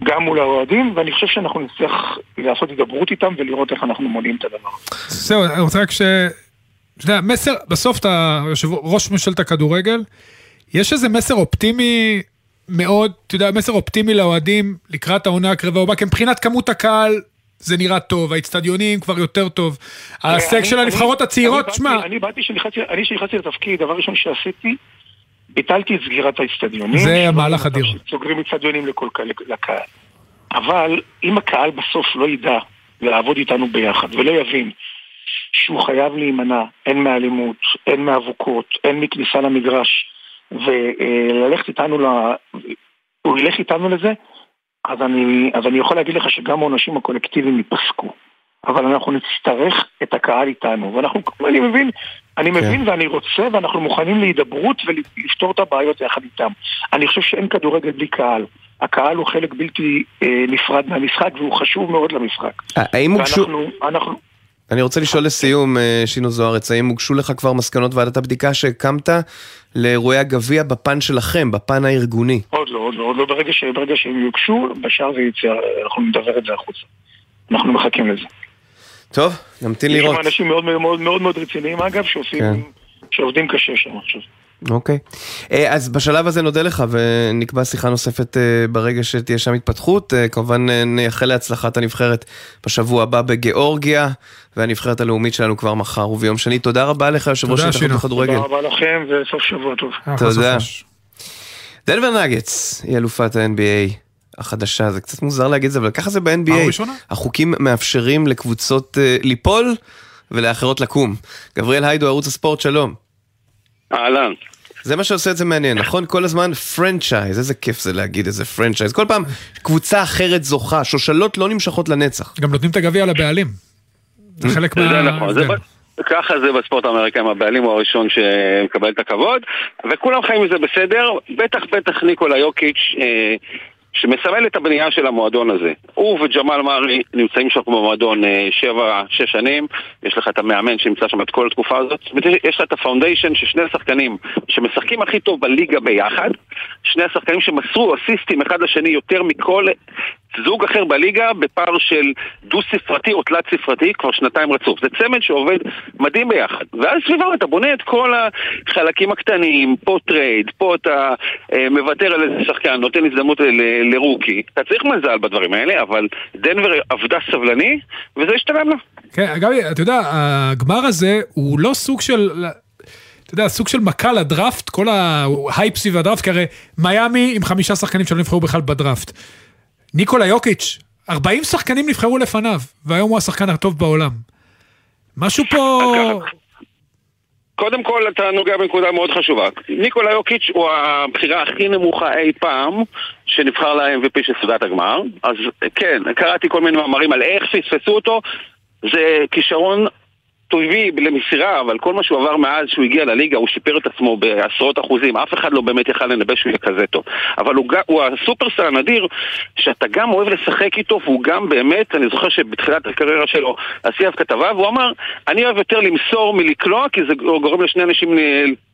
גם מול האוהדים, ואני חושב שאנחנו נצטרך לעשות הידברות איתם ולראות איך אנחנו מונעים את הדבר הזה. זהו, אני רוצה רק ש... אתה יודע, מסר, בסוף אתה יושב ראש ממשלת הכדורגל, יש איזה מסר אופטימי מאוד, אתה יודע, מסר אופטימי לאוהדים לקראת העונה הקרבה הבאה, כי מבחינת כמות הקהל זה נראה טוב, האיצטדיונים כבר יותר טוב, ההישג של הנבחרות הצעירות, שמע, אני באתי, שנכנסתי- אני שנכנסתי לתפקיד, דבר ראשון שעשיתי, ביטלתי את סגירת האיצטדיונים. זה מהלך אדיר. לכל קהל- לקהל. אבל אם הקהל בסוף לא ידע לעבוד איתנו ביחד ולא יבין שהוא חייב להימנע, הן מאלימות, הן מאבוקות, הן מכניסה למגרש, וללכת איתנו, ל... הוא ילך איתנו לזה, אז אני, אז אני יכול להגיד לך שגם העונשים הקולקטיביים ייפסקו. אבל אנחנו נצטרך את הקהל איתנו, ואנחנו, אני מבין, אני מבין ואני רוצה, ואנחנו מוכנים להידברות ולפתור את הבעיות יחד איתם. אני חושב שאין כדורגל בלי קהל. הקהל הוא חלק בלתי אה, נפרד מהמשחק, והוא חשוב מאוד למשחק. האם הוגשו... ואנחנו, אנחנו, אני רוצה לשאול לסיום, אה, שינו זוארץ, האם הוגשו לך כבר מסקנות ועדת הבדיקה שהקמת לאירועי הגביע בפן שלכם, בפן הארגוני? עוד לא, עוד לא, עוד לא, ברגע, ש, ברגע שהם יוגשו, בשאר זה יצא, אנחנו נדבר את זה החוצה. אנחנו מחכים לזה. טוב, נמתין יש לראות. שם אנשים מאוד מאוד מאוד מאוד רציניים אגב, שעושים, כן. שעובדים קשה שם עכשיו. אוקיי. אה, אז בשלב הזה נודה לך ונקבע שיחה נוספת אה, ברגע שתהיה שם התפתחות. אה, כמובן נייחל להצלחת הנבחרת בשבוע הבא בגיאורגיה, והנבחרת הלאומית שלנו כבר מחר וביום שני. תודה רבה לך, יושב ראש שינו. בכדורגל. תודה רבה לכם וסוף שבוע טוב. תודה. דנבר נאגטס היא אלופת ה-NBA החדשה, זה קצת מוזר להגיד את זה, אבל ככה זה ב-NBA. החוקים מאפשרים לקבוצות ליפול ולאחרות לקום. גבריאל היידו, ערוץ הספורט, שלום. אהלן. זה מה שעושה את זה מעניין, נכון? כל הזמן franchise, איזה כיף זה להגיד איזה franchise. כל פעם קבוצה אחרת זוכה, שושלות לא נמשכות לנצח. גם נותנים את הגביע לבעלים. זה חלק זה מה... נכון, זה ב- ככה זה בספורט האמריקאי, הבעלים הוא הראשון שמקבל את הכבוד, וכולם חיים מזה בסדר, בטח בטח ניקולה יוקיץ', אה, שמסמל את הבנייה של המועדון הזה. הוא וג'מאל מארי נמצאים שם במועדון אה, שבע, שש שנים, יש לך את המאמן שנמצא שם את כל התקופה הזאת, ויש לך את הפאונדיישן של שני שחקנים שמשחקים הכי טוב בליגה ביחד, שני השחקנים שמסרו אסיסטים אחד לשני יותר מכל זוג אחר בליגה בפער של דו-ספרתי או תלת-ספרתי כבר שנתיים רצוף. זה צמד שעובד מדהים ביחד. ואז סביבם אתה בונה את כל החלקים הקטנים, פה trade, פה אתה אה, מוותר על איזה שחקן, נותן הזדמנות ל rookie. אתה צריך מזל בדברים האלה, אבל דנבר עבדה סבלני, וזה השתלם לה. כן, אגב, אתה יודע, הגמר הזה הוא לא סוג של... אתה יודע, סוג של מכה לדראפט, כל ההייפ סביב הדראפט, כי הרי מיאמי עם חמישה שחקנים שלא נבחרו בכלל בדראפט. ניקולה יוקיץ', 40 שחקנים נבחרו לפניו, והיום הוא השחקן הטוב בעולם. משהו פה... קודם כל אתה נוגע בנקודה מאוד חשובה. ניקולה יוקיץ' הוא הבחירה הכי נמוכה אי פעם שנבחר ל-MVP של סדרת הגמר. אז כן, קראתי כל מיני מאמרים על איך פספסו אותו. זה כישרון טובי למסירה, אבל כל מה שהוא עבר מאז שהוא הגיע לליגה, הוא שיפר את עצמו בעשרות אחוזים. אף אחד לא באמת יכל לנבא שהוא יהיה כזה טוב. אבל הוא, הוא הסופרסטאר הנדיר, שאתה גם אוהב לשחק איתו, והוא גם באמת, אני זוכר שבתחילת הקריירה שלו עשי עליו כתבה, והוא אמר, אני אוהב יותר למסור מלקלוע, כי זה גורם לשני אנשים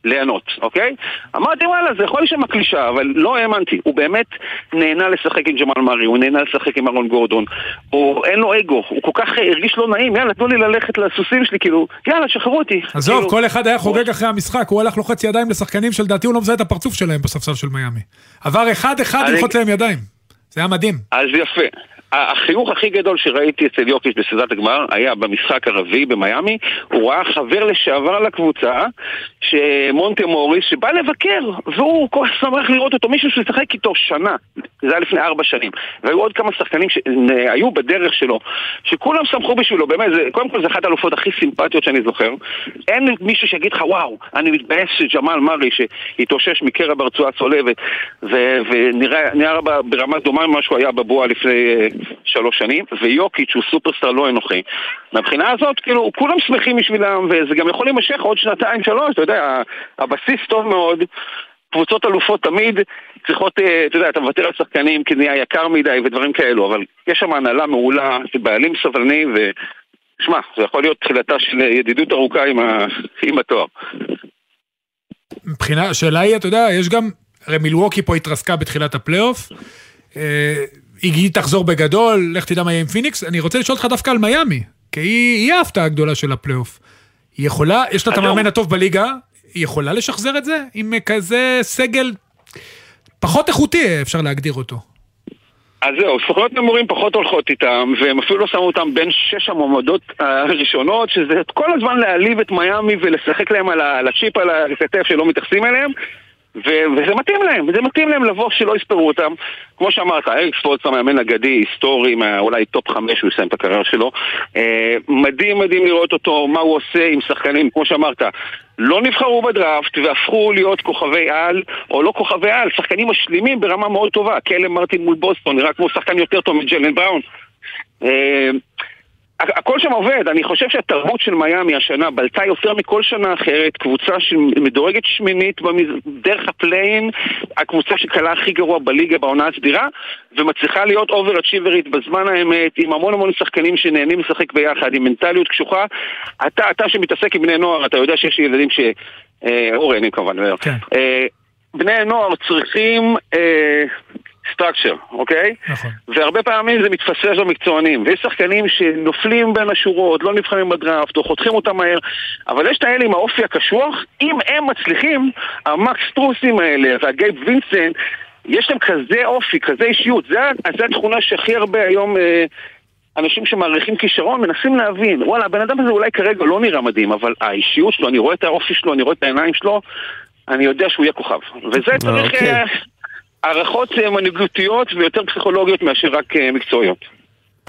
ליהנות, אוקיי? אמרתי, וואלה, זה יכול להישמע קלישה, אבל לא האמנתי. הוא באמת נהנה לשחק עם ג'מאל מארי, הוא נהנה לשחק עם אהרון גורדון. הוא, אין לו אגו, הוא כל כך הרגיש לא נעים, יאללה, תנו לי ללכת לסוסים שלי, כאילו, יאללה, שחררו אותי. עזוב, כאילו, כל אחד היה חוגג אחרי המשחק, הוא הלך לוחץ ידיים לשחקנים שלדעתי הוא לא מזהה את הפרצוף שלהם בספסל של מיאמי. עבר אחד-אחד ללחוץ להם ידיים. זה היה מדהים. אז יפה. החיוך הכי גדול שראיתי אצל יוקיש בסדרת הגמר היה במשחק הרביעי במיאמי, הוא ראה חבר לשעבר לקבוצה, שמונטה מוריס, שבא לבקר, והוא כל כך שמח לראות אותו, מישהו ששיחק איתו שנה, זה היה לפני ארבע שנים, והיו עוד כמה שחקנים שהיו בדרך שלו, שכולם שמחו בשבילו, באמת, זה, קודם כל זה אחת האלופות הכי סימפטיות שאני זוכר, אין מישהו שיגיד לך, וואו, אני מתבאס שג'מאל מארי, שהתאושש מקרע ברצועה צולבת, ונראה ברמה דומה ממה שהוא היה בבועה לפני אה, שלוש שנים, ויוקיץ' הוא סופרסטאר לא אנוכי. מהבחינה הזאת, כאילו, כולם שמחים בשבילם, וזה גם יכול להימשך עוד שנתיים, שלוש, אתה יודע, הבסיס טוב מאוד. קבוצות אלופות תמיד צריכות, אה, אתה יודע, אתה מוותר על שחקנים כי נהיה יקר מדי ודברים כאלו, אבל יש שם הנהלה מעולה, בעלים סבלני, ו... שמע, זה יכול להיות תחילתה של ידידות ארוכה עם, ה... עם התואר. מבחינה, השאלה היא, אתה יודע, יש גם, הרי מילווקי פה התרסקה בתחילת הפלייאוף, אה, היא תחזור בגדול, לך תדע מה יהיה עם פיניקס, אני רוצה לשאול אותך דווקא על מיאמי, כי היא, היא ההפתעה הגדולה של הפלייאוף. היא יכולה, יש לה את המאמן הטוב בליגה, היא יכולה לשחזר את זה עם כזה סגל פחות איכותי, אפשר להגדיר אותו. אז זהו, סוכנויות הימורים פחות הולכות איתם, והם אפילו לא שמו אותם בין שש המועמדות הראשונות, שזה כל הזמן להעליב את מיאמי ולשחק להם על הצ'יפ על הכתף שלא מתייחסים אליהם, ו- וזה מתאים להם, זה מתאים להם לבוא שלא יספרו אותם. כמו שאמרת, אריק ספולסטרה מאמן אגדי, היסטורי, אולי top חמש הוא יסיים את הקריירה שלו. אה, מדהים מדהים לראות אותו, מה הוא עושה עם שחקנים, כמו שאמרת, לא נבחרו בדראפט והפכו להיות כוכבי על, או לא כוכבי על, שחקנים משלימים ברמה מאוד טובה. קיילב מרטין מול בוסטון נראה כמו שחקן יותר טוב מג'יילן בראון. אה, הכל שם עובד, אני חושב שהתרבות של מיאמי השנה בלטה יותר מכל שנה אחרת, קבוצה שמדורגת שמינית במז... דרך ה play-in, הקבוצה שקלעה הכי גרוע בליגה בעונה הסדירה, ומצליחה להיות over achiever ית בזמן האמת, עם המון המון שחקנים שנהנים לשחק ביחד, עם מנטליות קשוחה. אתה, אתה שמתעסק עם בני נוער, אתה יודע שיש לי ילדים ש... אה, אורי, אני כמובן, כן. אה, בני נוער צריכים... אה, structure, אוקיי? נכון. והרבה פעמים זה מתפספס במקצוענים, ויש שחקנים שנופלים בין השורות, לא נבחרים בדראפט, או חותכים אותם מהר, אבל יש את האלה עם האופי הקשוח, אם הם מצליחים, המקס טרוסים האלה, והגייב וינסנט, יש להם כזה אופי, כזה אישיות, זה, זה התכונה שהכי הרבה היום... אה, אנשים שמעריכים כישרון מנסים להבין, וואלה, הבן אדם הזה אולי כרגע לא נראה מדהים, אבל האישיות שלו, אני רואה את האופי שלו, אני רואה את העיניים שלו, אני יודע שהוא יהיה כוכב. וזה צריך... אוקיי. הערכות אה, מנהיגותיות ויותר פסיכולוגיות מאשר רק אה, מקצועיות.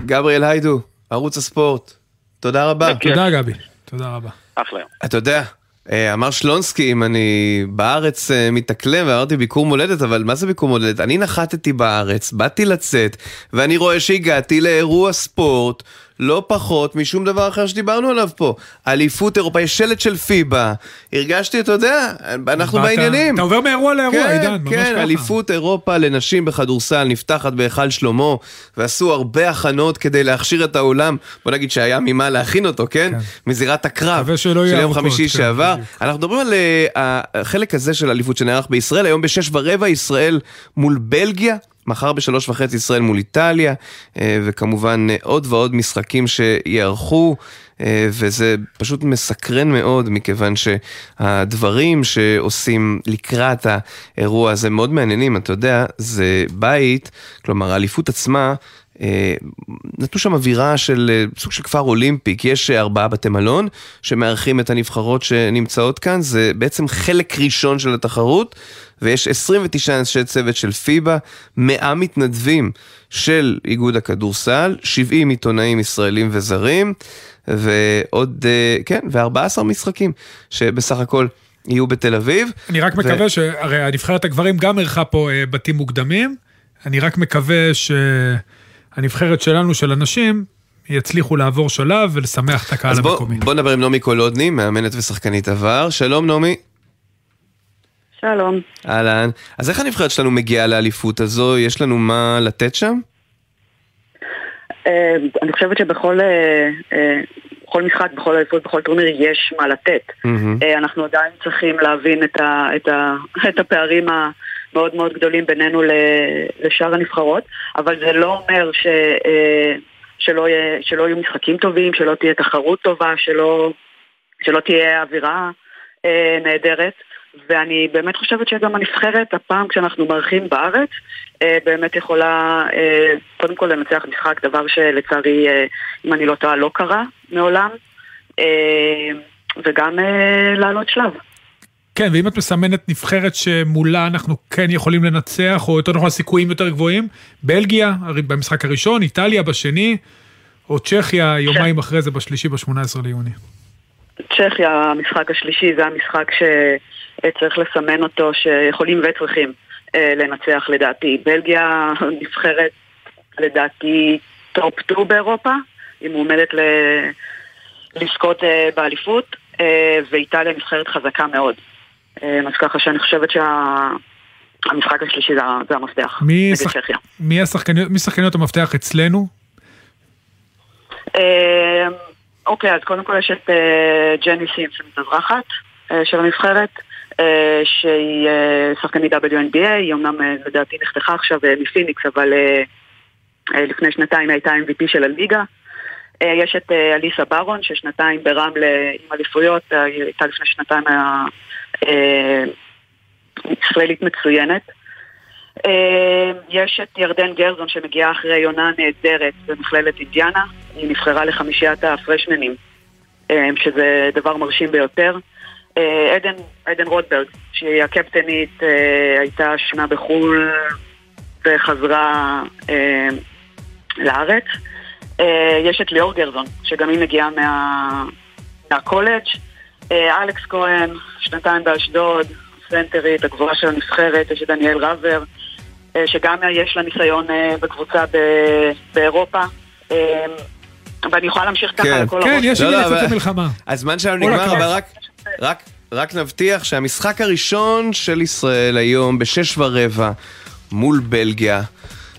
גבריאל היידו, ערוץ הספורט, תודה רבה. תודה גבי, תודה רבה. אחלה. אתה יודע, אה, אמר שלונסקי, אם אני בארץ מתאקלם, ואמרתי ביקור מולדת, אבל מה זה ביקור מולדת? אני נחתתי בארץ, באתי לצאת, ואני רואה שהגעתי לאירוע ספורט. לא פחות משום דבר אחר שדיברנו עליו פה. אליפות אירופה, יש שלט של פיבה. הרגשתי, אתה יודע, אנחנו באת- בעניינים. אתה עובר מאירוע לאירוע, כן, עידן, ממש כן, ככה. אליפות אירופה לנשים בכדורסל נפתחת בהיכל שלמה, ועשו הרבה הכנות כדי להכשיר את האולם, בוא נגיד שהיה ממה להכין אותו, כן? מזירת הקרב של יום חמישי כן, שעבר. אנחנו מדברים על אה, החלק הזה של האליפות שנערך בישראל, היום בשש ורבע ישראל מול בלגיה. מחר בשלוש וחצי ישראל מול איטליה, אה, וכמובן אה, עוד ועוד משחקים שיערכו, אה, וזה פשוט מסקרן מאוד, מכיוון שהדברים שעושים לקראת האירוע הזה מאוד מעניינים, אתה יודע, זה בית, כלומר האליפות עצמה, נתנו שם אווירה של סוג של כפר אולימפי, כי יש ארבעה בתי מלון שמארחים את הנבחרות שנמצאות כאן, זה בעצם חלק ראשון של התחרות, ויש 29 אנשי צוות של פיבה, 100 מתנדבים של איגוד הכדורסל, 70 עיתונאים ישראלים וזרים, ועוד, אה, כן, ו-14 משחקים, שבסך הכל יהיו בתל אביב. אני רק ו- מקווה שהרי הנבחרת הגברים גם אירחה פה אה, בתים מוקדמים. אני רק מקווה שהנבחרת שלנו, של הנשים, יצליחו לעבור שלב ולשמח את הקהל אז בוא, המקומי. בוא נדבר עם נעמי קולודני, מאמנת ושחקנית עבר. שלום נעמי. שלום. אהלן. אז איך הנבחרת שלנו מגיעה לאליפות הזו? יש לנו מה לתת שם? אה, אני חושבת שבכל אה, אה, בכל משחק, בכל אליפות, בכל טורניר יש מה לתת. אה, אנחנו עדיין צריכים להבין את, ה, את, ה, את הפערים המאוד מאוד גדולים בינינו לשאר הנבחרות, אבל זה לא אומר ש, שלא, יהיה, שלא יהיו משחקים טובים, שלא תהיה תחרות טובה, שלא, שלא תהיה אווירה נהדרת. ואני באמת חושבת שגם הנבחרת, הפעם כשאנחנו מארחים בארץ, אה, באמת יכולה אה, קודם כל לנצח משחק, דבר שלצערי, אה, אם אני לא טועה, לא קרה מעולם, וגם לעלות שלב. כן, ואם את מסמנת נבחרת שמולה אנחנו כן יכולים לנצח, או יותר נכון הסיכויים יותר גבוהים, בלגיה במשחק הראשון, איטליה בשני, או צ'כיה יומיים אחרי זה בשלישי ב-18 ליוני. צ'כיה, המשחק השלישי, זה המשחק שצריך לסמן אותו, שיכולים וצריכים אה, לנצח לדעתי. בלגיה נבחרת לדעתי top 2 באירופה, היא מועמדת ל- לזכות אה, באליפות, אה, ואיטליה נבחרת חזקה מאוד. אה, אז ככה שאני חושבת שהמשחק השלישי זה, המפתח. מי שח-. מי השחקניות- מי שחקניות המפתח אצלנו? אה, אוקיי, אז קודם כל יש את אה, ג'ני סימס המתאזרחת אה, של הנבחרת, אה, שהיא אה, שחקנית WNBA, היא אמנם אה, לדעתי נחתכה עכשיו אה, מפיניקס, אבל אה, אה, לפני שנתיים הייתה MVP של הליגה. אה, יש את אה, אליסה ברון, ששנתיים ברמלה עם אליפויות, אה, היא הייתה לפני שנתיים אה, אה, ישראלית מצוינת. אה, יש את ירדן גרזון שמגיעה אחרי עונה נהדרת במכללת אינדיאנה, היא נבחרה לחמישיית הפרשמנים, אה, שזה דבר מרשים ביותר. אה, עדן, עדן רוטברג, שהיא הקפטנית, אה, הייתה שנה בחו"ל וחזרה אה, לארץ. אה, יש את ליאור גרזון, שגם היא מגיעה מה, מהקולג'. אה, אלכס כהן, שנתיים באשדוד, סנטרית, הגבוהה של הנבחרת, יש את דניאל רבר, אה, שגם יש לה ניסיון אה, בקבוצה ב- באירופה. אה, ואני יכולה להמשיך ככה לכל הראש. לא, לא, אבל- הזמן שלנו נגמר. אבל רק, רק, רק נבטיח שהמשחק הראשון של ישראל היום בשש ורבע מול בלגיה.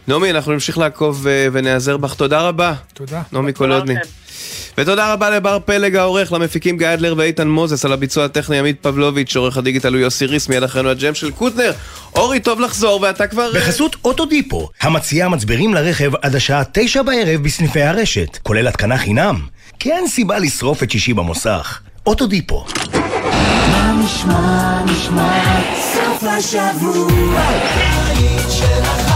נעמי, אנחנו נמשיך לעקוב אה, ונעזר בך. תודה רבה. תודה. נעמי קולודני. ותודה רבה לבר פלג העורך, למפיקים גיא אדלר ואיתן מוזס, על הביצוע הטכני עמית פבלוביץ', עורך הדיגיטל הוא יוסי ריס, מיד אחרינו הג'ם של קוטנר. אורי, טוב לחזור, ואתה כבר... בחסות אוטודיפו, המציעה מצברים לרכב עד השעה תשע בערב בסניפי הרשת, כולל התקנה חינם. כי אין סיבה לשרוף את שישי במוסך. אוטודיפו. מה נשמע, נשמע, סוף השבוע, הבית של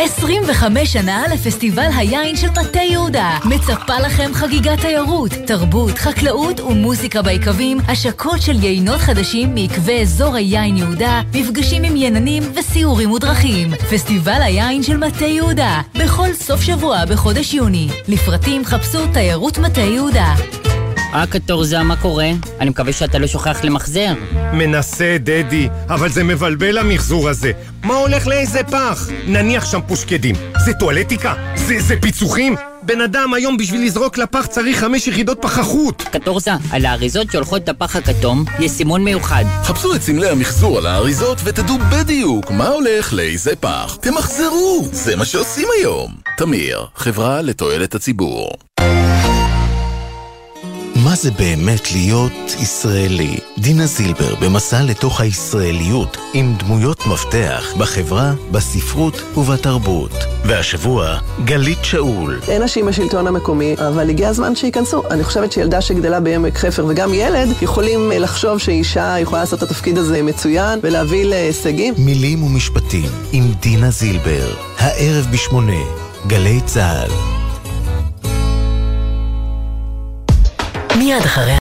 25 שנה לפסטיבל היין של מטה יהודה. מצפה לכם חגיגת תיירות, תרבות, חקלאות ומוזיקה ביקבים, השקות של יינות חדשים מעקבי אזור היין יהודה, מפגשים עם יננים וסיורים ודרכים. פסטיבל היין של מטה יהודה, בכל סוף שבוע בחודש יוני. לפרטים חפשו תיירות מטה יהודה. אה, קטורזה, מה קורה? אני מקווה שאתה לא שוכח למחזר. מנסה, דדי, אבל זה מבלבל המחזור הזה. מה הולך לאיזה פח? נניח שם פושקדים. זה טואלטיקה? זה, זה פיצוחים? בן אדם היום בשביל לזרוק לפח צריך חמש יחידות פחחות. קטורזה, על האריזות שהולכות לפח הכתום, יש סימון מיוחד. חפשו את סמלי המחזור על האריזות ותדעו בדיוק מה הולך לאיזה פח. תמחזרו, זה מה שעושים היום. תמיר, חברה לתועלת הציבור. מה זה באמת להיות ישראלי? דינה זילבר במסע לתוך הישראליות עם דמויות מפתח בחברה, בספרות ובתרבות. והשבוע, גלית שאול. אין נשים בשלטון המקומי, אבל הגיע הזמן שייכנסו. אני חושבת שילדה שגדלה בעמק חפר וגם ילד יכולים אה, לחשוב שאישה יכולה לעשות את התפקיד הזה מצוין ולהביא להישגים. מילים ומשפטים עם דינה זילבר. הערב בשמונה, גלי צה"ל. מיד אחרי